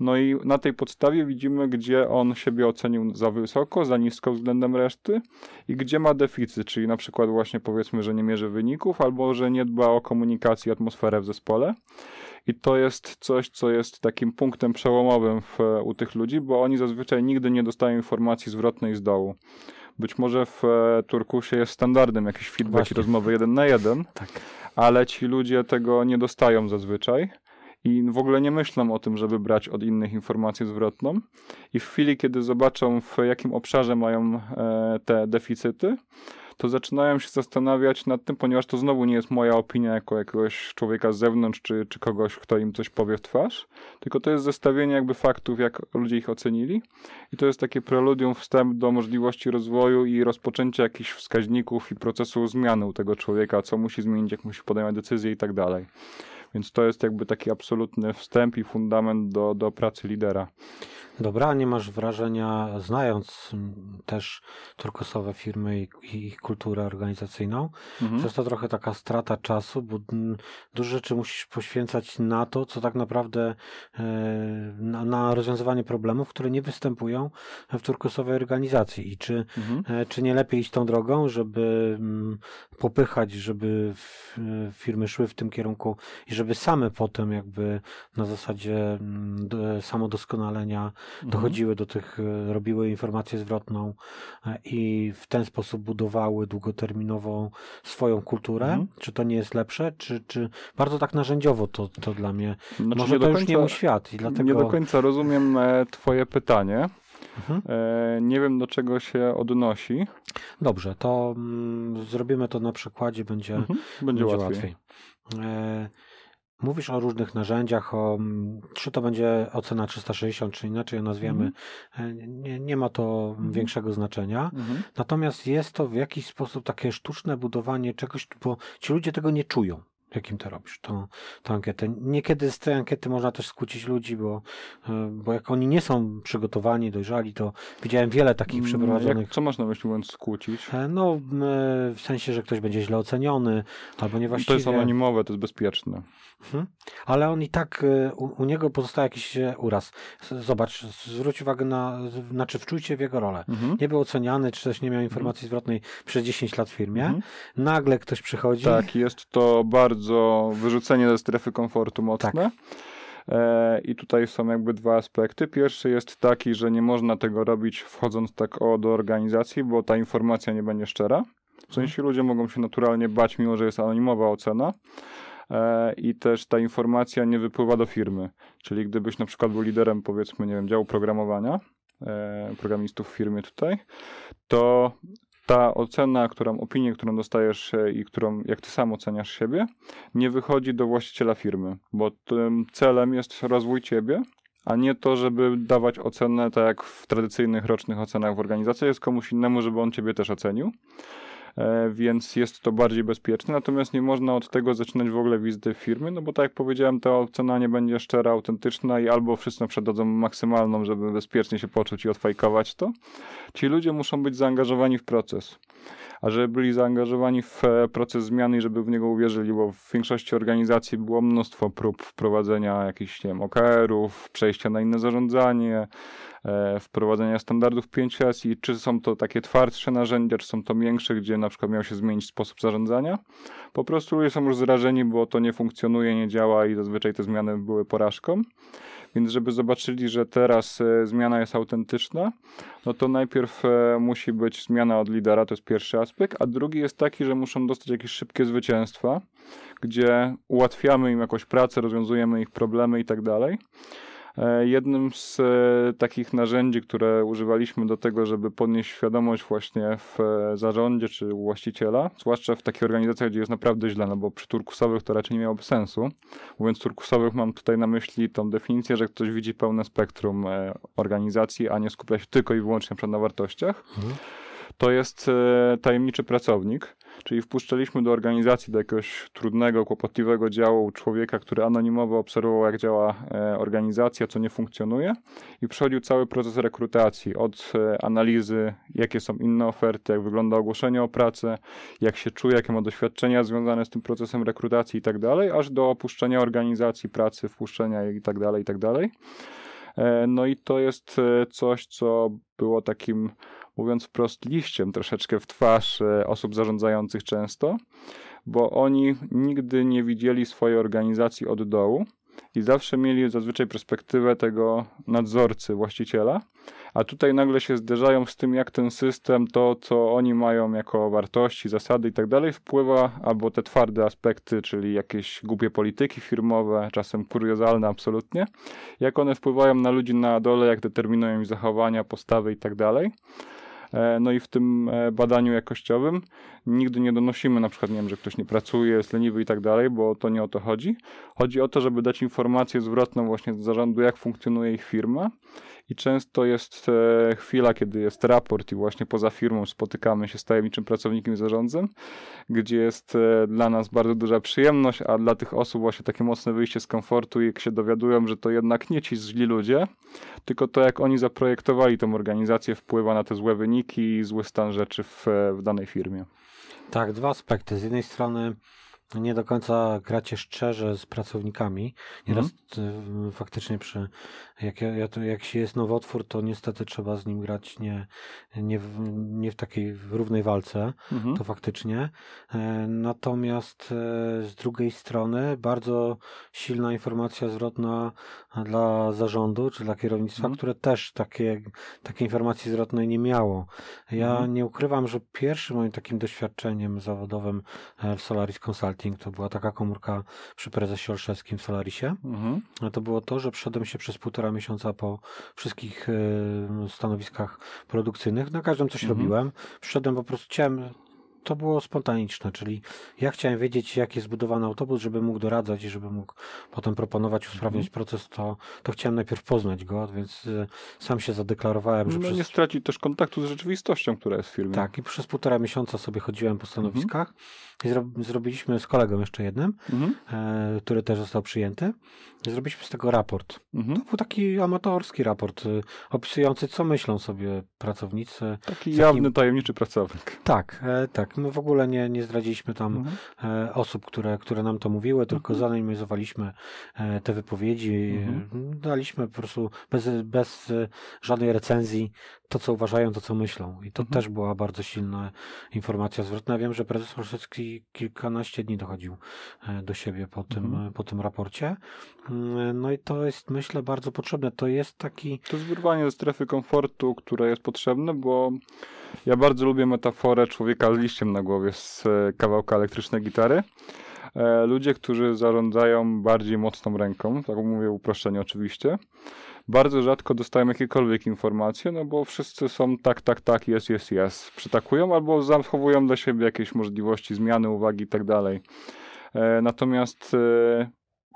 No i na tej podstawie widzimy, gdzie on siebie ocenił za wysoko, za nisko względem reszty i gdzie ma deficyt, czyli na przykład właśnie powiedzmy, że nie mierzy wyników albo że nie dba o komunikację, atmosferę w zespole. I to jest coś, co jest takim punktem przełomowym w, u tych ludzi, bo oni zazwyczaj nigdy nie dostają informacji zwrotnej z dołu. Być może w e, Turkusie jest standardem jakiś feedback Właśnie. i rozmowy jeden na jeden, tak. ale ci ludzie tego nie dostają zazwyczaj i w ogóle nie myślą o tym, żeby brać od innych informację zwrotną. I w chwili, kiedy zobaczą, w jakim obszarze mają e, te deficyty, to zaczynają się zastanawiać nad tym, ponieważ to znowu nie jest moja opinia jako jakiegoś człowieka z zewnątrz, czy, czy kogoś, kto im coś powie w twarz, tylko to jest zestawienie jakby faktów, jak ludzie ich ocenili i to jest takie preludium, wstęp do możliwości rozwoju i rozpoczęcia jakichś wskaźników i procesu zmiany u tego człowieka, co musi zmienić, jak musi podejmować decyzje i tak dalej. Więc to jest jakby taki absolutny wstęp i fundament do, do pracy lidera. Dobra, nie masz wrażenia, znając też turkusowe firmy i, i ich kulturę organizacyjną, mhm. że jest to trochę taka strata czasu, bo dużo rzeczy musisz poświęcać na to, co tak naprawdę e, na, na rozwiązywanie problemów, które nie występują w turkusowej organizacji. I czy, mhm. E, czy nie lepiej iść tą drogą, żeby popychać, żeby firmy szły w tym kierunku i żeby same potem jakby na zasadzie samodoskonalenia. Dochodziły do tych, e, robiły informację zwrotną e, i w ten sposób budowały długoterminową swoją kulturę. Mhm. Czy to nie jest lepsze? Czy, czy bardzo tak narzędziowo to, to dla mnie? Znaczy, Może to końca, już nie mój świat i dlatego... Nie do końca rozumiem e, twoje pytanie. Mhm. nie wiem, do czego się odnosi. Dobrze, to mm, zrobimy to na przykładzie, będzie, mhm. będzie, będzie łatwiej. łatwiej. E, Mówisz o różnych narzędziach, o, mm, czy to będzie ocena 360, czy inaczej ją nazwiemy, mm. nie, nie ma to mm. większego znaczenia. Mm. Natomiast jest to w jakiś sposób takie sztuczne budowanie czegoś, bo ci ludzie tego nie czują jakim to robisz, tą, tą ankietę. Niekiedy z tej ankiety można też skłócić ludzi, bo, e, bo jak oni nie są przygotowani, dojrzali, to widziałem wiele takich mm, przeprowadzonych. Jak, co można na myśli mówiąc skłócić? E, no, e, w sensie, że ktoś będzie źle oceniony, albo niewłaściwie. To jest anonimowe, to jest bezpieczne. Mhm. Ale on i tak, u, u, niego pozostaje jakiś uraz. Zobacz, zwróć uwagę na, znaczy wczujcie w jego rolę. Mhm. Nie był oceniany, czy też nie miał informacji mhm. zwrotnej przez 10 lat w firmie. Mhm. Nagle ktoś przychodzi. Tak, jest to bardzo wyrzucenie ze strefy komfortu mocne. Tak. E, I tutaj są jakby dwa aspekty. Pierwszy jest taki, że nie można tego robić wchodząc tak o do organizacji, bo ta informacja nie będzie szczera. W sensie ludzie mogą się naturalnie bać, mimo że jest anonimowa ocena. E, I też ta informacja nie wypływa do firmy. Czyli gdybyś na przykład był liderem, powiedzmy, nie wiem, działu programowania, e, programistów w firmie tutaj, to ta ocena, którą, opinię, którą dostajesz e, i którą, jak ty sam oceniasz siebie, nie wychodzi do właściciela firmy, bo tym celem jest rozwój ciebie, a nie to, żeby dawać ocenę tak jak w tradycyjnych rocznych ocenach w organizacji, jest komuś innemu, żeby on ciebie też ocenił. E, więc jest to bardziej bezpieczne. Natomiast nie można od tego zaczynać w ogóle wizyty firmy, no bo tak jak powiedziałem, ta ocena nie będzie szczera, autentyczna i albo wszyscy przedadzą maksymalną, żeby bezpiecznie się poczuć i odfajkować to. Ci ludzie muszą być zaangażowani w proces a żeby byli zaangażowani w e, proces zmiany i żeby w niego uwierzyli, bo w większości organizacji było mnóstwo prób wprowadzenia jakichś, nie OKR-ów, przejścia na inne zarządzanie, e, wprowadzenia standardów 5S i czy są to takie twardsze narzędzia, czy są to większe, gdzie na przykład miał się zmienić sposób zarządzania. Po prostu ludzie są już zrażeni, bo to nie funkcjonuje, nie działa i zazwyczaj te zmiany były porażką. Więc żeby zobaczyli, że teraz e, zmiana jest autentyczna, no to najpierw e, musi być zmiana od lidera, to jest pierwszy aspekt, a drugi jest taki, że muszą dostać jakieś szybkie zwycięstwa, gdzie ułatwiamy im jakąś pracę, rozwiązujemy ich problemy i tak dalej. E, jednym z e, takich narzędzi, które używaliśmy do tego, żeby podnieść świadomość właśnie w e, zarządzie czy u właściciela, zwłaszcza w takich organizacjach, gdzie jest naprawdę źle, no bo przy turkusowych to raczej nie miałoby sensu. Mówiąc turkusowych mam tutaj na myśli tą definicję, że ktoś widzi pełne spektrum organizacji, a nie skupia się tylko i wyłącznie na wartościach. Mhm. To jest tajemniczy pracownik, Czyli wpuszczaliśmy do organizacji, do jakiegoś trudnego, kłopotliwego działu człowieka, który anonimowo obserwował, jak działa e, organizacja, co nie funkcjonuje i przechodził cały proces rekrutacji od e, analizy, jakie są inne oferty, jak wygląda ogłoszenie o pracę, jak się czuje, jakie ma doświadczenia związane z tym procesem rekrutacji i tak dalej, aż do opuszczenia organizacji pracy, wpuszczenia i tak dalej, i tak dalej. E, no i to jest coś, co było takim mówiąc wprost, liściem troszeczkę w twarz e, osób zarządzających często, bo oni nigdy nie widzieli swojej organizacji od dołu i zawsze mieli zazwyczaj perspektywę tego nadzorcy, właściciela, a tutaj nagle się zderzają z tym, jak ten system, to co oni mają jako wartości, zasady i tak dalej, wpływa, albo te twarde aspekty, czyli jakieś głupie polityki firmowe, czasem kuriozalne absolutnie, jak one wpływają na ludzi na dole, jak determinują ich zachowania, postawy i tak dalej. E, no i w tym e, badaniu jakościowym nigdy nie donosimy na przykład, nie wiem, że ktoś nie pracuje, jest leniwy i tak dalej, bo to nie o to chodzi. Chodzi o to, żeby dać informację zwrotną właśnie z zarządu, jak funkcjonuje ich firma i często jest e, chwila, kiedy jest raport i właśnie poza firmą spotykamy się z tajemniczym pracownikiem i zarządcem, gdzie jest e, dla nas bardzo duża przyjemność, a dla tych osób właśnie takie mocne wyjście z komfortu i jak się dowiadują, że to jednak nie ci źli ludzie, tylko to jak oni zaprojektowali tą organizację wpływa na te złe wyniki i zły stan rzeczy w, w danej firmie. Tak, dwa aspekty. Z jednej strony nie do końca gracie szczerze z pracownikami. Nieraz mm. faktycznie przy, jak, jak się jest nowotwór, to niestety trzeba z nim grać nie, nie, w, nie w takiej równej walce, -hmm. to faktycznie. E, natomiast e, z drugiej strony bardzo silna informacja zwrotna dla zarządu, czy dla kierownictwa, mm. które też takie, takiej informacji zwrotnej nie miało. Ja nie ukrywam, że pierwszym moim takim doświadczeniem zawodowym w Solaris Consult To była taka komórka przy prezesie Olszewskim w Solarisie. Mhm. To było to, że przyszedłem się przez półtora miesiąca po wszystkich e, stanowiskach produkcyjnych. Na każdym coś mhm. robiłem. Przyszedłem po prostu, chciałem to było spontaniczne, czyli ja chciałem wiedzieć, jak jest zbudowany autobus, żeby mógł doradzać i żeby mógł potem proponować, usprawniać mhm. proces, to, to chciałem najpierw poznać go, więc y, sam się zadeklarowałem, że no przez... nie stracić też kontaktu z rzeczywistością, która jest w. Tak, i przez półtora miesiąca sobie chodziłem po stanowiskach i zro... zrobiliśmy z kolegą jeszcze jednym, mhm. e, który też został przyjęty, i zrobiliśmy z tego raport. Mhm. To był taki amatorski raport, y, opisujący, co myślą sobie pracownicy. Taki jawny, tajemniczy pracownik. Tak, e, tak. My w ogóle nie, nie zdradziliśmy tam mhm. e, osób, które, które nam to mówiły, tylko mhm. zanalizowaliśmy e, te wypowiedzi. Mhm. Daliśmy po prostu bez, bez e, żadnej recenzji to, co uważają, to, co myślą. I to mhm. też była bardzo silna informacja zwrotna. Wiem, że prezes Olszewski kilkanaście dni dochodził do siebie po tym, mhm. po tym raporcie. Mm, no i to jest, myślę, bardzo potrzebne. To jest taki... To jest wyrwanie ze strefy komfortu, które jest potrzebne, bo ja bardzo lubię metaforę człowieka z liściem na głowie z e, kawałka elektrycznej gitary. E, ludzie, którzy zarządzają bardziej mocną ręką, tak mówię uproszczenie oczywiście, bardzo rzadko dostają jakiekolwiek informacje, no bo wszyscy są tak, tak, tak, jest, jest, jest. Przytakują albo zachowują dla siebie jakieś możliwości zmiany, uwagi i tak dalej. E, natomiast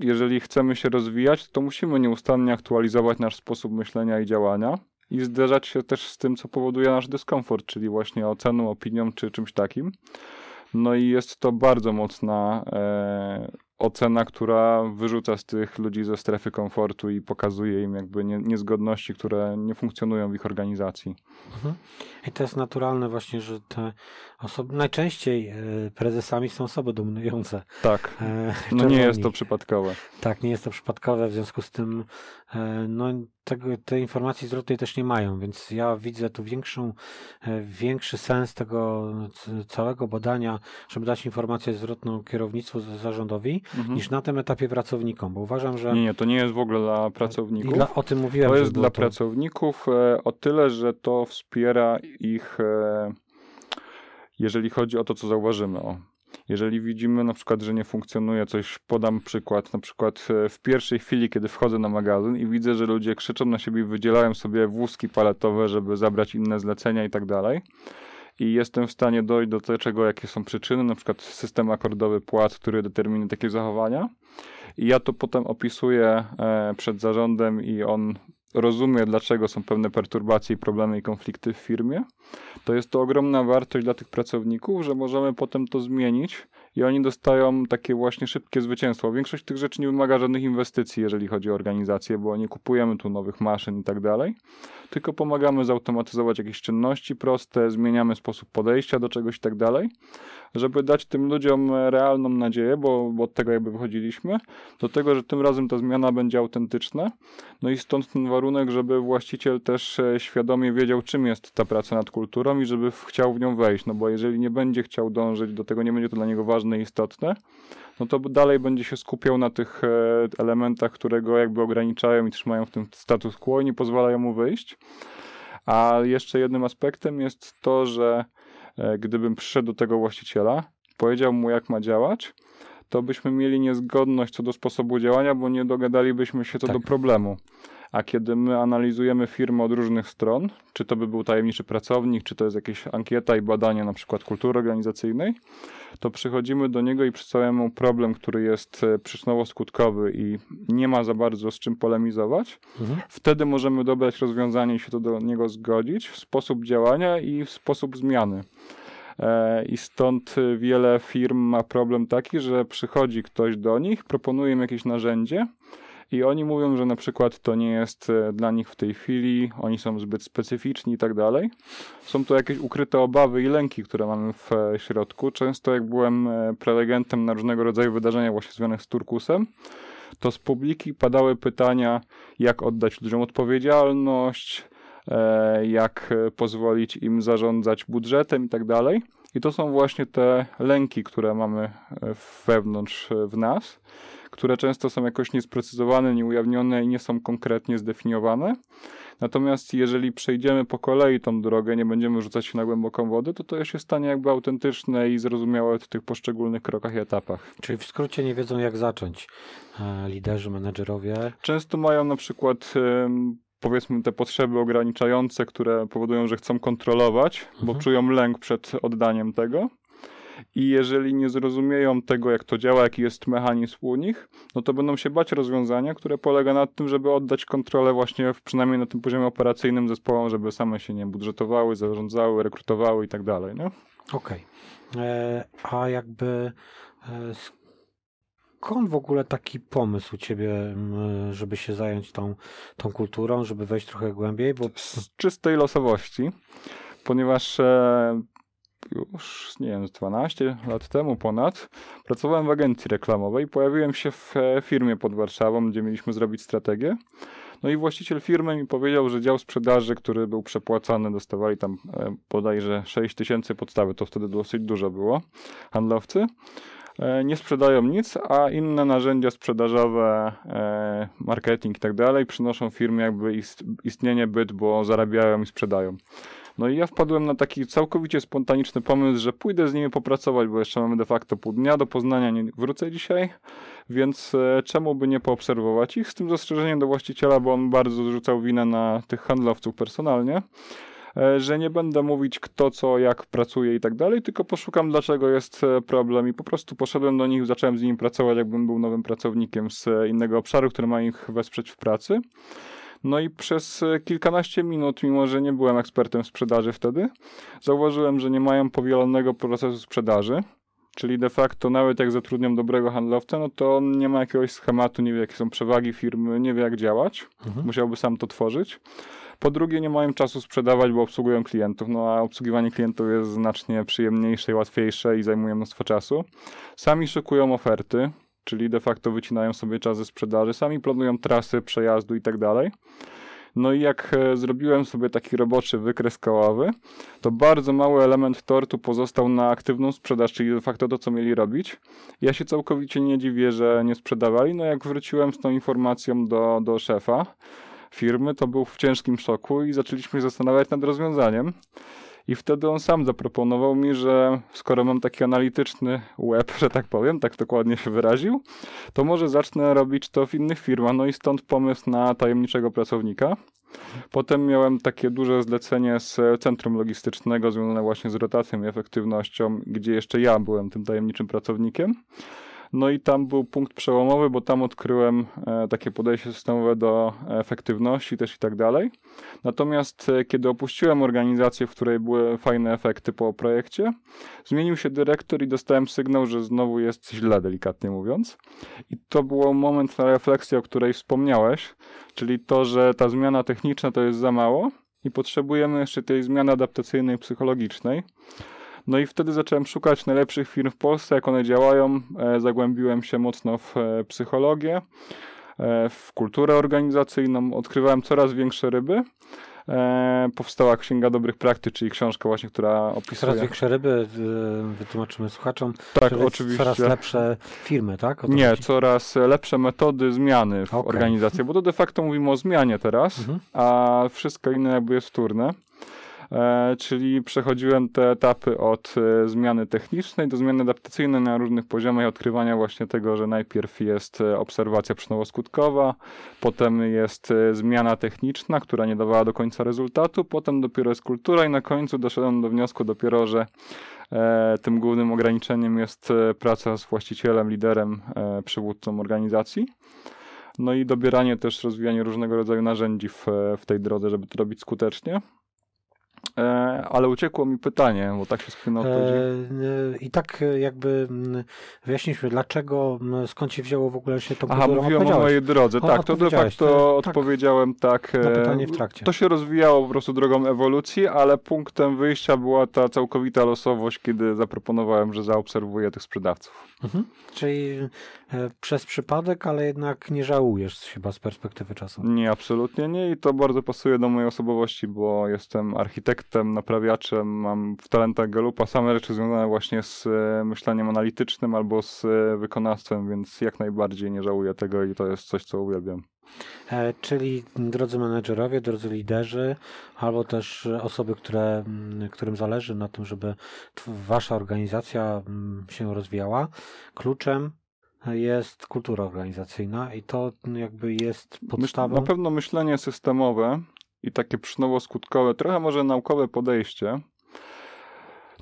jeżeli chcemy się rozwijać, to musimy nieustannie aktualizować nasz sposób myślenia i działania i zderzać się też z tym, co powoduje nasz dyskomfort, czyli właśnie oceną, opinią czy czymś takim. No i jest to bardzo mocna e, ocena, która wyrzuca z tych ludzi ze strefy komfortu i pokazuje im jakby nie, niezgodności, które nie funkcjonują w ich organizacji. Mhm. I to jest naturalne właśnie, że te osoby, najczęściej e, prezesami są osoby dominujące. Tak, e, no nie jest to przypadkowe. Tak, nie jest to przypadkowe, w związku z tym no, tego, tej informacji zwrotnej też nie mają, więc ja widzę tu większą, większy sens tego całego badania, żeby dać informację zwrotną kierownictwu zarządowi, mhm. niż na tym etapie pracownikom, bo uważam, że... Nie, nie, to nie jest w ogóle dla pracowników. Dla, o tym mówiłem. To jest dla to... pracowników o tyle, że to wspiera ich, e, jeżeli chodzi o to, co zauważymy. O. Jeżeli widzimy na przykład, że nie funkcjonuje coś, podam przykład, na przykład e, w pierwszej chwili, kiedy wchodzę na magazyn i widzę, że ludzie krzyczą na siebie wydzielają sobie wózki paletowe, żeby zabrać inne zlecenia i tak dalej. I jestem w stanie dojść do tego, jakie są przyczyny, na przykład system akordowy płac, który determinuje takie zachowania. I ja to potem opisuję e, przed zarządem i on rozumie, dlaczego są pewne perturbacje, problemy i konflikty w firmie, to jest to ogromna wartość dla tych pracowników, że możemy potem to zmienić i oni dostają takie właśnie szybkie zwycięstwo. Większość tych rzeczy nie wymaga żadnych inwestycji, jeżeli chodzi o organizację, bo nie kupujemy tu nowych maszyn i tak dalej, tylko pomagamy zautomatyzować jakieś czynności proste, zmieniamy sposób podejścia do czegoś i tak dalej, żeby dać tym ludziom realną nadzieję, bo, bo od tego jakby wychodziliśmy, do tego, że tym razem ta zmiana będzie autentyczna. No i stąd ten warunek, żeby właściciel też e, świadomie wiedział, czym jest ta praca nad kulturą i żeby chciał w nią wejść, no bo jeżeli nie będzie chciał dążyć do tego, nie będzie to dla niego ważne i istotne, no to dalej będzie się skupiał na tych e, elementach, które go jakby ograniczają i trzymają w tym status quo i nie pozwalają mu wyjść. A jeszcze jednym aspektem jest to, że e, gdybym przyszedł do tego właściciela, powiedział mu, jak ma działać, to byśmy mieli niezgodność co do sposobu działania, bo nie dogadalibyśmy się co tak. do problemu. A kiedy my analizujemy firmę od różnych stron, czy to by był tajemniczy pracownik, czy to jest jakaś ankieta i badanie na przykład kultury organizacyjnej, to przychodzimy do niego i przedstawiamy mu problem, który jest e, przyczynowo-skutkowy i nie ma za bardzo z czym polemizować. Mhm. Wtedy możemy dobrać rozwiązanie i się to do niego zgodzić, sposób działania i sposób zmiany. E, I stąd wiele firm ma problem taki, że przychodzi ktoś do nich, proponuje im jakieś narzędzie, i oni mówią, że na przykład to nie jest e, dla nich w tej chwili, oni są zbyt specyficzni i tak dalej. Są to jakieś ukryte obawy i lęki, które mamy w e, środku. Często jak byłem prelegentem na różnego rodzaju wydarzenia właśnie związanych z turkusem, to z publiki padały pytania, jak oddać ludziom odpowiedzialność, E, jak pozwolić im zarządzać budżetem i tak dalej. I to są właśnie te lęki, które mamy e, wewnątrz e, w nas, które często są jakoś niesprecyzowane, nieujawnione i nie są konkretnie zdefiniowane. Natomiast jeżeli przejdziemy po kolei tą drogę, nie będziemy rzucać się na głęboką wodę, to to się stanie jakby autentyczne i zrozumiałe w tych poszczególnych krokach i etapach. Czyli w skrócie nie wiedzą jak zacząć liderzy, menedżerowie. Często mają na przykład powiedzmy te potrzeby ograniczające, które powodują, że chcą kontrolować, mhm. bo czują lęk przed oddaniem tego. I jeżeli nie zrozumieją tego, jak to działa, jaki jest mechanizm u nich, no to będą się bać rozwiązania, które polega na tym, żeby oddać kontrolę właśnie w, przynajmniej na tym poziomie operacyjnym zespołom, żeby same się nie budżetowały, zarządzały, rekrutowały i tak dalej. Okej. Okay. E, a jakby e, skąd w ogóle taki pomysł u ciebie, żeby się zająć tą, tą kulturą, żeby wejść trochę głębiej? Bo... Z czystej losowości, ponieważ e, już, nie wiem, 12 lat temu ponad, pracowałem w agencji reklamowej. Pojawiłem się w e, firmie pod Warszawą, gdzie mieliśmy zrobić strategię. No i właściciel firmy mi powiedział, że dział sprzedaży, który był przepłacany, dostawali tam e, bodajże 6 tysięcy podstawy, to wtedy dosyć dużo było, handlowcy nie sprzedają nic, a inne narzędzia sprzedażowe, e, marketing i tak dalej przynoszą firmie jakby istnienie, byt, bo zarabiają i sprzedają. No i ja wpadłem na taki całkowicie spontaniczny pomysł, że pójdę z nimi popracować, bo jeszcze mamy de facto pół dnia do Poznania, nie wrócę dzisiaj, więc e, czemu by nie poobserwować ich z tym zastrzeżeniem do właściciela, bo on bardzo zrzucał winę na tych handlowców personalnie. E, że nie będę mówić kto, co, jak pracuje i tak dalej, tylko poszukam dlaczego jest e, problem i po prostu poszedłem do nich, zacząłem z nimi pracować, jakbym był nowym pracownikiem z e, innego obszaru, który ma ich wesprzeć w pracy. No i przez kilkanaście minut, mimo że nie byłem ekspertem sprzedaży wtedy, zauważyłem, że nie mają powielonego procesu sprzedaży. Czyli de facto nawet jak zatrudniam dobrego handlowca, no to on nie ma jakiegoś schematu, nie wie jakie są przewagi firmy, nie wie jak działać. Mhm. Musiałby sam to tworzyć. Po drugie, nie mają czasu sprzedawać, bo obsługują klientów, no a obsługiwanie klientów jest znacznie przyjemniejsze i łatwiejsze i zajmuje mnóstwo czasu. Sami szykują oferty, czyli de facto wycinają sobie czas ze sprzedaży, sami planują trasy przejazdu i tak dalej. No i jak e, zrobiłem sobie taki roboczy wykres kołowy, to bardzo mały element tortu pozostał na aktywną sprzedaż, czyli de facto to, co mieli robić. Ja się całkowicie nie dziwię, że nie sprzedawali. No jak wróciłem z tą informacją do, do szefa, firmy, to był w ciężkim szoku i zaczęliśmy się zastanawiać nad rozwiązaniem. I wtedy on sam zaproponował mi, że skoro mam taki analityczny web, że tak powiem, tak dokładnie się wyraził, to może zacznę robić to w innych firmach. No i stąd pomysł na tajemniczego pracownika. Potem miałem takie duże zlecenie z centrum logistycznego związane właśnie z rotacją i efektywnością, gdzie jeszcze ja byłem tym tajemniczym pracownikiem. No i tam był punkt przełomowy, bo tam odkryłem e, takie podejście systemowe do efektywności też i tak dalej. Natomiast e, kiedy opuściłem organizację, w której były fajne efekty po projekcie, zmienił się dyrektor i dostałem sygnał, że znowu jest źle, delikatnie mówiąc. I to był moment na refleksję, o której wspomniałeś, czyli to, że ta zmiana techniczna to jest za mało i potrzebujemy jeszcze tej zmiany adaptacyjnej, psychologicznej. No i wtedy zacząłem szukać najlepszych firm w Polsce, jak one działają. E, zagłębiłem się mocno w e, psychologię, e, w kulturę organizacyjną, odkrywałem coraz większe ryby. powstała Księga Dobrych Praktyk, czyli książka właśnie, która opisuje... Coraz większe ryby, wytłumaczymy słuchaczom. Tak, oczywiście. Coraz lepsze firmy, tak? Nie, chodzi? coraz lepsze metody zmiany w okay. organizacji, bo to de facto mówimy o zmianie teraz, mhm. a wszystko inne jakby jest wtórne. E, czyli przechodziłem te etapy od e, zmiany technicznej do zmiany adaptacyjnej na różnych poziomach odkrywania właśnie tego, że najpierw jest e, obserwacja przyczynowo-skutkowa, potem jest zmiana techniczna, która nie dawała do końca rezultatu, potem dopiero jest kultura i na końcu doszedłem do wniosku dopiero, że tym głównym ograniczeniem jest praca z właścicielem, liderem, przywódcą organizacji. No i dobieranie też, rozwijanie różnego rodzaju narzędzi w, w tej drodze, żeby to robić skutecznie. E, ale uciekło mi pytanie, bo tak się skłynął odpowiedzi. E, I tak e, jakby wyjaśniliśmy, dlaczego, skąd się wzięło w ogóle się to Aha, mówiłem o mojej drodze, o, tak, to de facto tak, odpowiedziałem tak. Na pytanie w trakcie. To się rozwijało po prostu drogą ewolucji, ale punktem wyjścia była ta całkowita losowość, kiedy zaproponowałem, że zaobserwuję tych sprzedawców. Mhm. Czyli przez przypadek, ale jednak nie żałujesz chyba z perspektywy czasu. Nie, absolutnie nie i to bardzo pasuje do mojej osobowości, bo jestem architektem naprawiaczem, mam w talentach Galupa same rzeczy związane właśnie z e, myśleniem analitycznym albo z e, wykonawstwem, więc jak najbardziej nie żałuję tego i to jest coś, co uwielbiam. E, czyli drodzy menedżerowie, drodzy liderzy, albo też osoby, które, którym zależy na tym, żeby wasza organizacja się rozwijała, kluczem jest kultura organizacyjna i to jakby jest podstawą. Na pewno myślenie systemowe, i takie przyczynowo-skutkowe, trochę może naukowe podejście.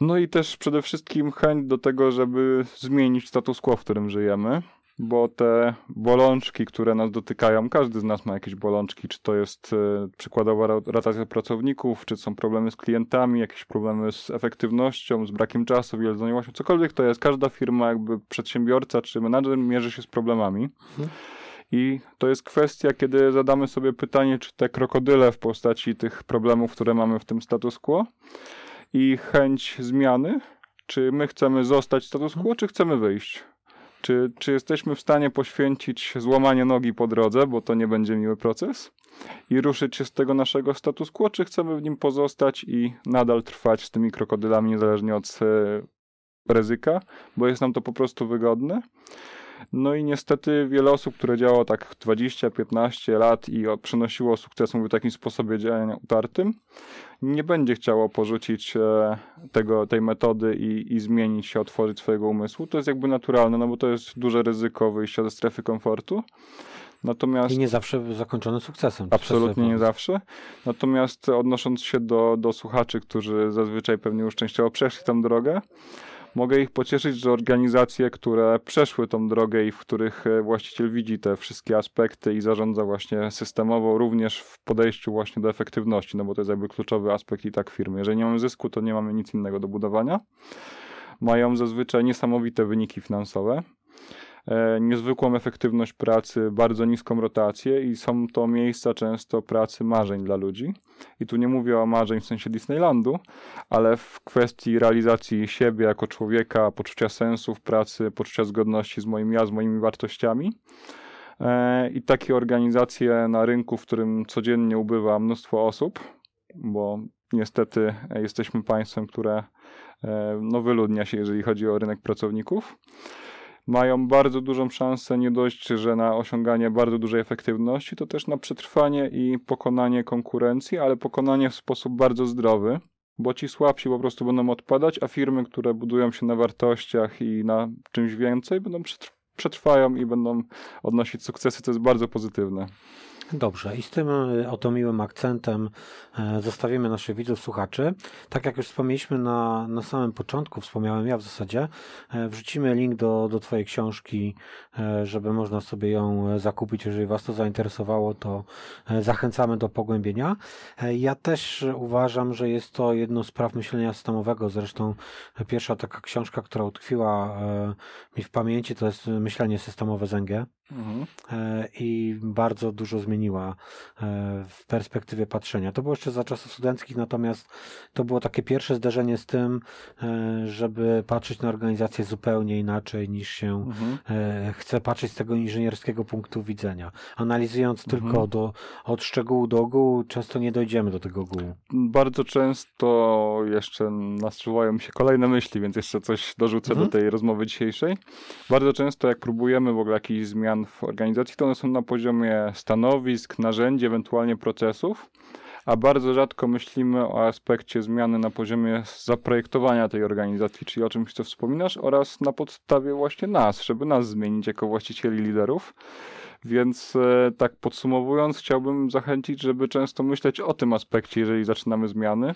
No i też przede wszystkim chęć do tego, żeby zmienić status quo, w którym żyjemy, bo te bolączki, które nas dotykają, każdy z nas ma jakieś bolączki, czy to jest e, przykładowa rotacja pracowników, czy są problemy z klientami, jakieś problemy z efektywnością, z brakiem czasu, wielozaniełością, cokolwiek to jest. Każda firma, jakby przedsiębiorca czy menadżer mierzy się z problemami. Mhm. I to jest kwestia, kiedy zadamy sobie pytanie, czy te krokodyle w postaci tych problemów, które mamy w tym status quo i chęć zmiany, czy my chcemy zostać status quo, czy chcemy wyjść. Czy, czy jesteśmy w stanie poświęcić złamanie nogi po drodze, bo to nie będzie miły proces, i ruszyć się z tego naszego status quo, czy chcemy w nim pozostać i nadal trwać z tymi krokodylami, niezależnie od e, ryzyka, bo jest nam to po prostu wygodne. No i niestety wiele osób, które działało tak 20-15 lat i przynosiło sukces w takim sposobie działania utartym, nie będzie chciało porzucić e, tego, tej metody i, i zmienić się, otworzyć swojego umysłu. To jest jakby naturalne, no bo to jest duże ryzyko wyjścia ze strefy komfortu. Natomiast, I nie zawsze zakończone sukcesem. Absolutnie nie zawsze. Natomiast odnosząc się do, do słuchaczy, którzy zazwyczaj pewnie już częściowo przeszli tę drogę, mogę ich pocieszyć, że organizacje, które przeszły tą drogę i w których e, właściciel widzi te wszystkie aspekty i zarządza właśnie systemowo, również w podejściu właśnie do efektywności, no bo to jest jakby kluczowy aspekt i tak firmy. Jeżeli nie mamy zysku, to nie mamy nic innego do budowania. Mają zazwyczaj niesamowite wyniki finansowe niezwykłą efektywność pracy, bardzo niską rotację i są to miejsca często pracy marzeń dla ludzi. I tu nie mówię o marzeń w sensie Disneylandu, ale w kwestii realizacji siebie jako człowieka, poczucia sensu w pracy, poczucia zgodności z moim ja, z moimi wartościami. E, I takie organizacje na rynku, w którym codziennie ubywa mnóstwo osób, bo niestety jesteśmy państwem, które e, no, wyludnia się, jeżeli chodzi o rynek pracowników mają bardzo dużą szansę nie dość, że na osiąganie bardzo dużej efektywności, to też na przetrwanie i pokonanie konkurencji, ale pokonanie w sposób bardzo zdrowy, bo ci słabsi po prostu będą odpadać, a firmy, które budują się na wartościach i na czymś więcej, będą przetrwają i będą odnosić sukcesy, co jest bardzo pozytywne. Dobrze, i z tym e, oto miłym akcentem e, zostawimy naszych widzów, słuchaczy. Tak jak już wspomnieliśmy na, na samym początku, wspomniałem ja w zasadzie, e, wrzucimy link do, do Twojej książki, żeby można sobie ją zakupić. Jeżeli Was to zainteresowało, to zachęcamy do pogłębienia. Ja też uważam, że jest to jedno z praw myślenia systemowego. Zresztą pierwsza taka książka, która utkwiła mi w pamięci, to jest Myślenie systemowe ZNG. Mhm. I bardzo dużo zmieniło zmieniła e, w perspektywie patrzenia. To było jeszcze za czasów studenckich, natomiast to było takie pierwsze zderzenie z tym, e, żeby patrzeć na organizację zupełnie inaczej niż się mhm. E, chce patrzeć z tego inżynierskiego punktu widzenia. Analizując mhm. tylko do, od szczegółu do ogółu, często nie dojdziemy do tego ogółu. Bardzo często jeszcze nasuwają mi się kolejne myśli, więc jeszcze coś dorzucę mhm. do tej rozmowy dzisiejszej. Bardzo często jak próbujemy w ogóle jakichś zmian w organizacji, to one są na poziomie stanowi, narzędzi, ewentualnie procesów, a bardzo rzadko myślimy o aspekcie zmiany na poziomie zaprojektowania tej organizacji, czyli o czymś, co wspominasz, oraz na podstawie właśnie nas, żeby nas zmienić jako właścicieli liderów. Więc e, tak podsumowując, chciałbym zachęcić, żeby często myśleć o tym aspekcie, jeżeli zaczynamy zmiany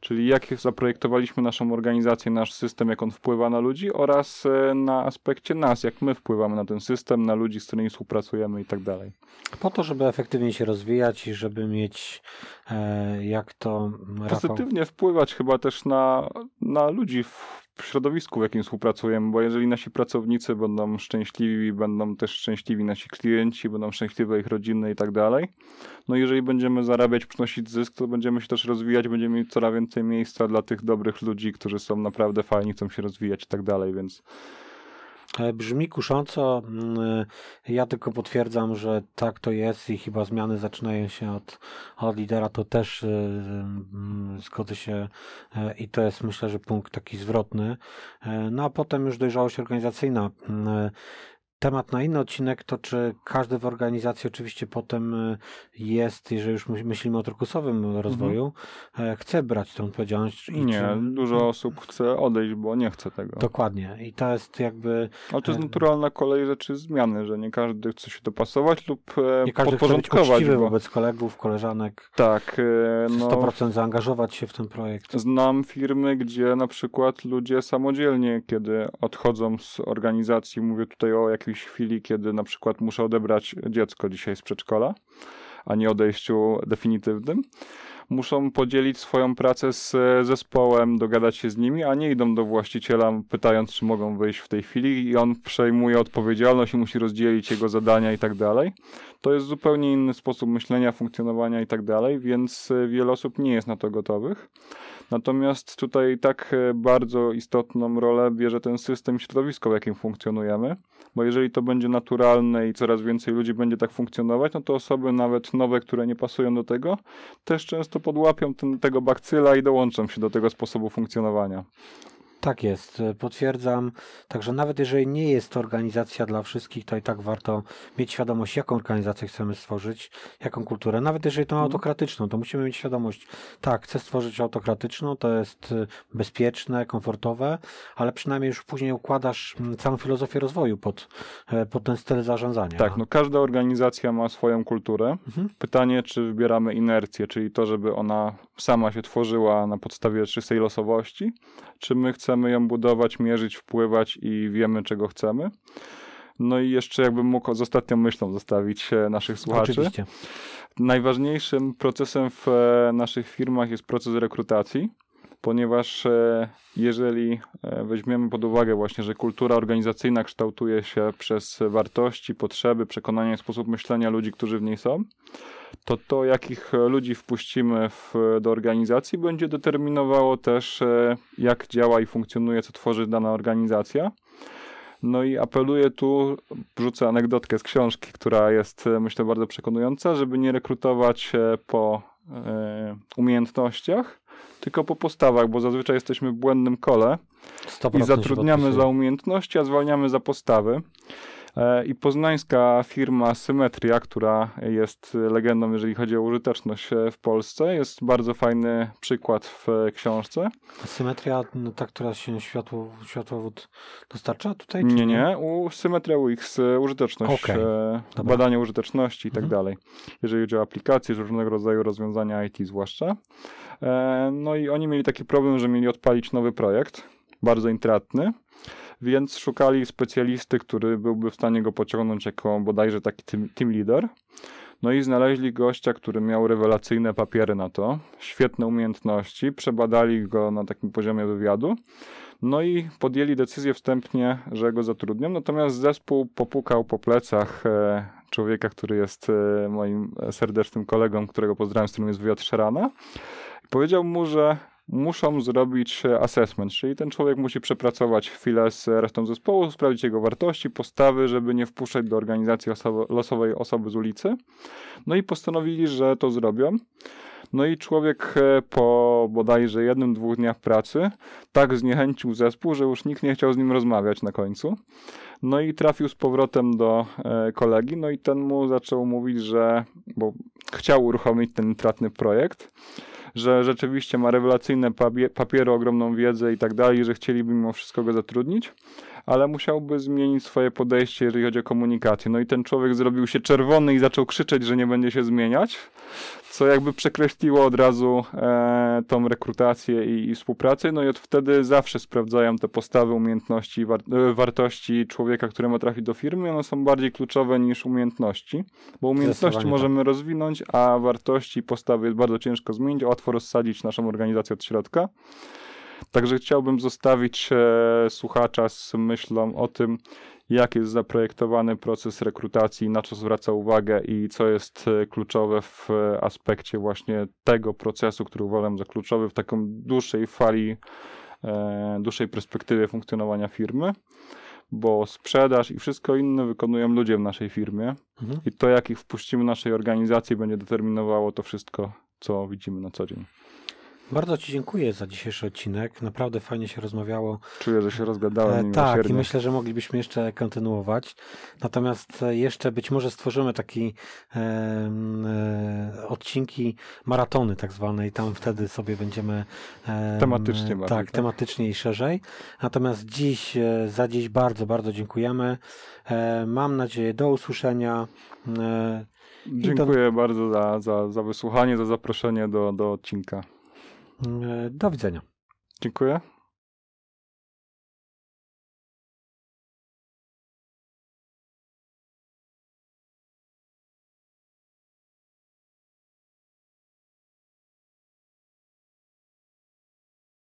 czyli jak zaprojektowaliśmy naszą organizację, nasz system, jak on wpływa na ludzi oraz e, na aspekcie nas, jak my wpływamy na ten system, na ludzi, z którymi współpracujemy i tak dalej. Po to, żeby efektywnie się rozwijać i żeby mieć e, jak to Rafał... Pozytywnie wpływać chyba też na, na ludzi w w środowisku, w jakim współpracujemy, bo jeżeli nasi pracownicy będą szczęśliwi, będą też szczęśliwi nasi klienci, będą szczęśliwe ich rodziny i tak dalej, no jeżeli będziemy zarabiać, przynosić zysk, to będziemy się też rozwijać, będziemy mieć coraz więcej miejsca dla tych dobrych ludzi, którzy są naprawdę fajni, chcą się rozwijać i tak dalej, więc brzmi kusząco. Mm, e, ja tylko potwierdzam, że tak to jest i chyba zmiany zaczynają się od, od lidera. To też e, mm, zgodzę się i to jest myślę, że punkt taki zwrotny. No a potem już dojrzałość organizacyjna. Temat na inny odcinek to, czy każdy w organizacji oczywiście potem y, jest, jeżeli już myślimy o turkusowym rozwoju, mhm. chce brać tę odpowiedzialność. I nie, czy... dużo osób chce odejść, bo nie chce tego. Dokładnie. I to jest jakby... Ale to jest e, naturalna kolej rzeczy zmiany, że nie każdy chce się dopasować lub e, nie każdy podporządkować. Chce być bo... wobec kolegów, koleżanek. Tak. No, 100% zaangażować się w ten projekt. Znam firmy, gdzie na przykład ludzie samodzielnie, kiedy odchodzą z organizacji, mówię tutaj o jakimś jakiejś chwili, kiedy na przykład muszę odebrać dziecko dzisiaj z przedszkola, a nie odejściu definitywnym, muszą podzielić swoją pracę z zespołem, dogadać się z nimi, a nie idą do właściciela pytając, czy mogą wyjść w tej chwili i on przejmuje odpowiedzialność i musi rozdzielić jego zadania i tak dalej. To jest zupełnie inny sposób myślenia, funkcjonowania i tak dalej, więc wiele osób nie jest na to gotowych. Natomiast tutaj tak e, bardzo istotną rolę bierze ten system środowisko, w jakim funkcjonujemy, bo jeżeli to będzie naturalne i coraz więcej ludzi będzie tak funkcjonować, no to osoby nawet nowe, które nie pasują do tego, też często podłapią ten, tego bakcyla i dołączą się do tego sposobu funkcjonowania. Tak jest, potwierdzam. Także nawet jeżeli nie jest to organizacja dla wszystkich, to i tak warto mieć świadomość, jaką organizację chcemy stworzyć, jaką kulturę. Nawet jeżeli to mhm. autokratyczną, to musimy mieć świadomość, tak, chcę stworzyć autokratyczną, to jest e, bezpieczne, komfortowe, ale przynajmniej już później układasz całą filozofię rozwoju pod, e, pod ten styl zarządzania. Tak, no każda organizacja ma swoją kulturę. Mhm. Pytanie, czy wybieramy inercję, czyli to, żeby ona sama się tworzyła na podstawie czystej losowości, czy my chcemy ją budować, mierzyć, wpływać i wiemy, czego chcemy. No i jeszcze jakbym mógł z ostatnią myślą zostawić e, naszych słuchaczy. Oczywiście. Najważniejszym procesem w e, naszych firmach jest proces rekrutacji, ponieważ e, jeżeli weźmiemy pod uwagę właśnie, że kultura organizacyjna kształtuje się przez wartości, potrzeby, przekonania sposób myślenia ludzi, którzy w niej są, to to, jakich ludzi wpuścimy w, do organizacji, będzie determinowało też, e, jak działa i funkcjonuje, co tworzy dana organizacja. No i apeluję tu, wrzucę anegdotkę z książki, która jest e, myślę bardzo przekonująca, żeby nie rekrutować po e, umiejętnościach, tylko po postawach, bo zazwyczaj jesteśmy w błędnym kole i zatrudniamy za umiejętności, a zwalniamy za postawy. E, i poznańska firma Symetria, która jest legendą, jeżeli chodzi o użyteczność e, w Polsce. Jest bardzo fajny przykład w książce. Symetria, no, ta, która się światło, światłowód dostarcza tutaj? Nie, nie. U Symetria UX, e, użyteczność, okay. badanie użyteczności i tak mhm. dalej. Jeżeli chodzi o aplikacje, różnego rodzaju rozwiązania IT zwłaszcza. No i oni mieli taki problem, że mieli odpalić nowy projekt, bardzo intratny więc szukali specjalisty, który byłby w stanie go pociągnąć jako bodajże taki team, team leader. No i znaleźli gościa, który miał rewelacyjne papiery na to, świetne umiejętności, przebadali go na takim poziomie wywiadu. No i podjęli decyzję wstępnie, że go zatrudnią. Natomiast zespół popukał po plecach e, człowieka, który jest e, moim serdecznym kolegą, którego pozdrawiam, z którym jest wywiad Szerana. Powiedział mu, że muszą zrobić assessment, czyli ten człowiek musi przepracować chwilę z resztą zespołu, sprawdzić jego wartości, postawy, żeby nie wpuszczać do organizacji osoby, losowej osoby z ulicy. No i postanowili, że to zrobią. No i człowiek e, po bodajże jednym, dwóch dniach pracy tak zniechęcił zespół, że już nikt nie chciał z nim rozmawiać na końcu. No i trafił z powrotem do e, kolegi, no i ten mu zaczął mówić, że, bo chciał uruchomić ten intratny projekt, że rzeczywiście ma rewelacyjne papie- papiery, ogromną wiedzę i tak dalej, że chcieliby mimo wszystko go zatrudnić, ale musiałby zmienić swoje podejście, jeżeli chodzi o komunikację. No i ten człowiek zrobił się czerwony i zaczął krzyczeć, że nie będzie się zmieniać, co jakby przekreśliło od razu e, tą rekrutację i, i współpracę. No i od wtedy zawsze sprawdzają te postawy, umiejętności, war, e, wartości człowieka, który ma trafić do firmy. One są bardziej kluczowe niż umiejętności, bo umiejętności możemy rozwinąć, a wartości i postawy jest bardzo ciężko zmienić, łatwo rozsadzić naszą organizację od środka. Także chciałbym zostawić e, słuchacza z myślą o tym, jak jest zaprojektowany proces rekrutacji, na co zwraca uwagę i co jest e, kluczowe w e, aspekcie właśnie tego procesu, który uważam za kluczowy w taką dłuższej fali, e, dłuższej perspektywie funkcjonowania firmy, bo sprzedaż i wszystko inne wykonują ludzie w naszej firmie Mhm. i to, jak ich wpuścimy w naszej organizacji, będzie determinowało to wszystko, co widzimy na co dzień. Bardzo Ci dziękuję za dzisiejszy odcinek. Naprawdę fajnie się rozmawiało. Czuję, że się rozgadałem E, tak, i myślę, że moglibyśmy jeszcze kontynuować. Natomiast e, jeszcze być może stworzymy taki e, e, odcinki maratony tak zwane i tam wtedy sobie będziemy Tematycznie bardziej, tak, tak? tematycznie i szerzej. Natomiast dziś, e, za dziś bardzo, bardzo dziękujemy. E, mam nadzieję do usłyszenia. Dziękuję bardzo za, za, za wysłuchanie, za zaproszenie do, do odcinka. E, do widzenia. Dziękuję.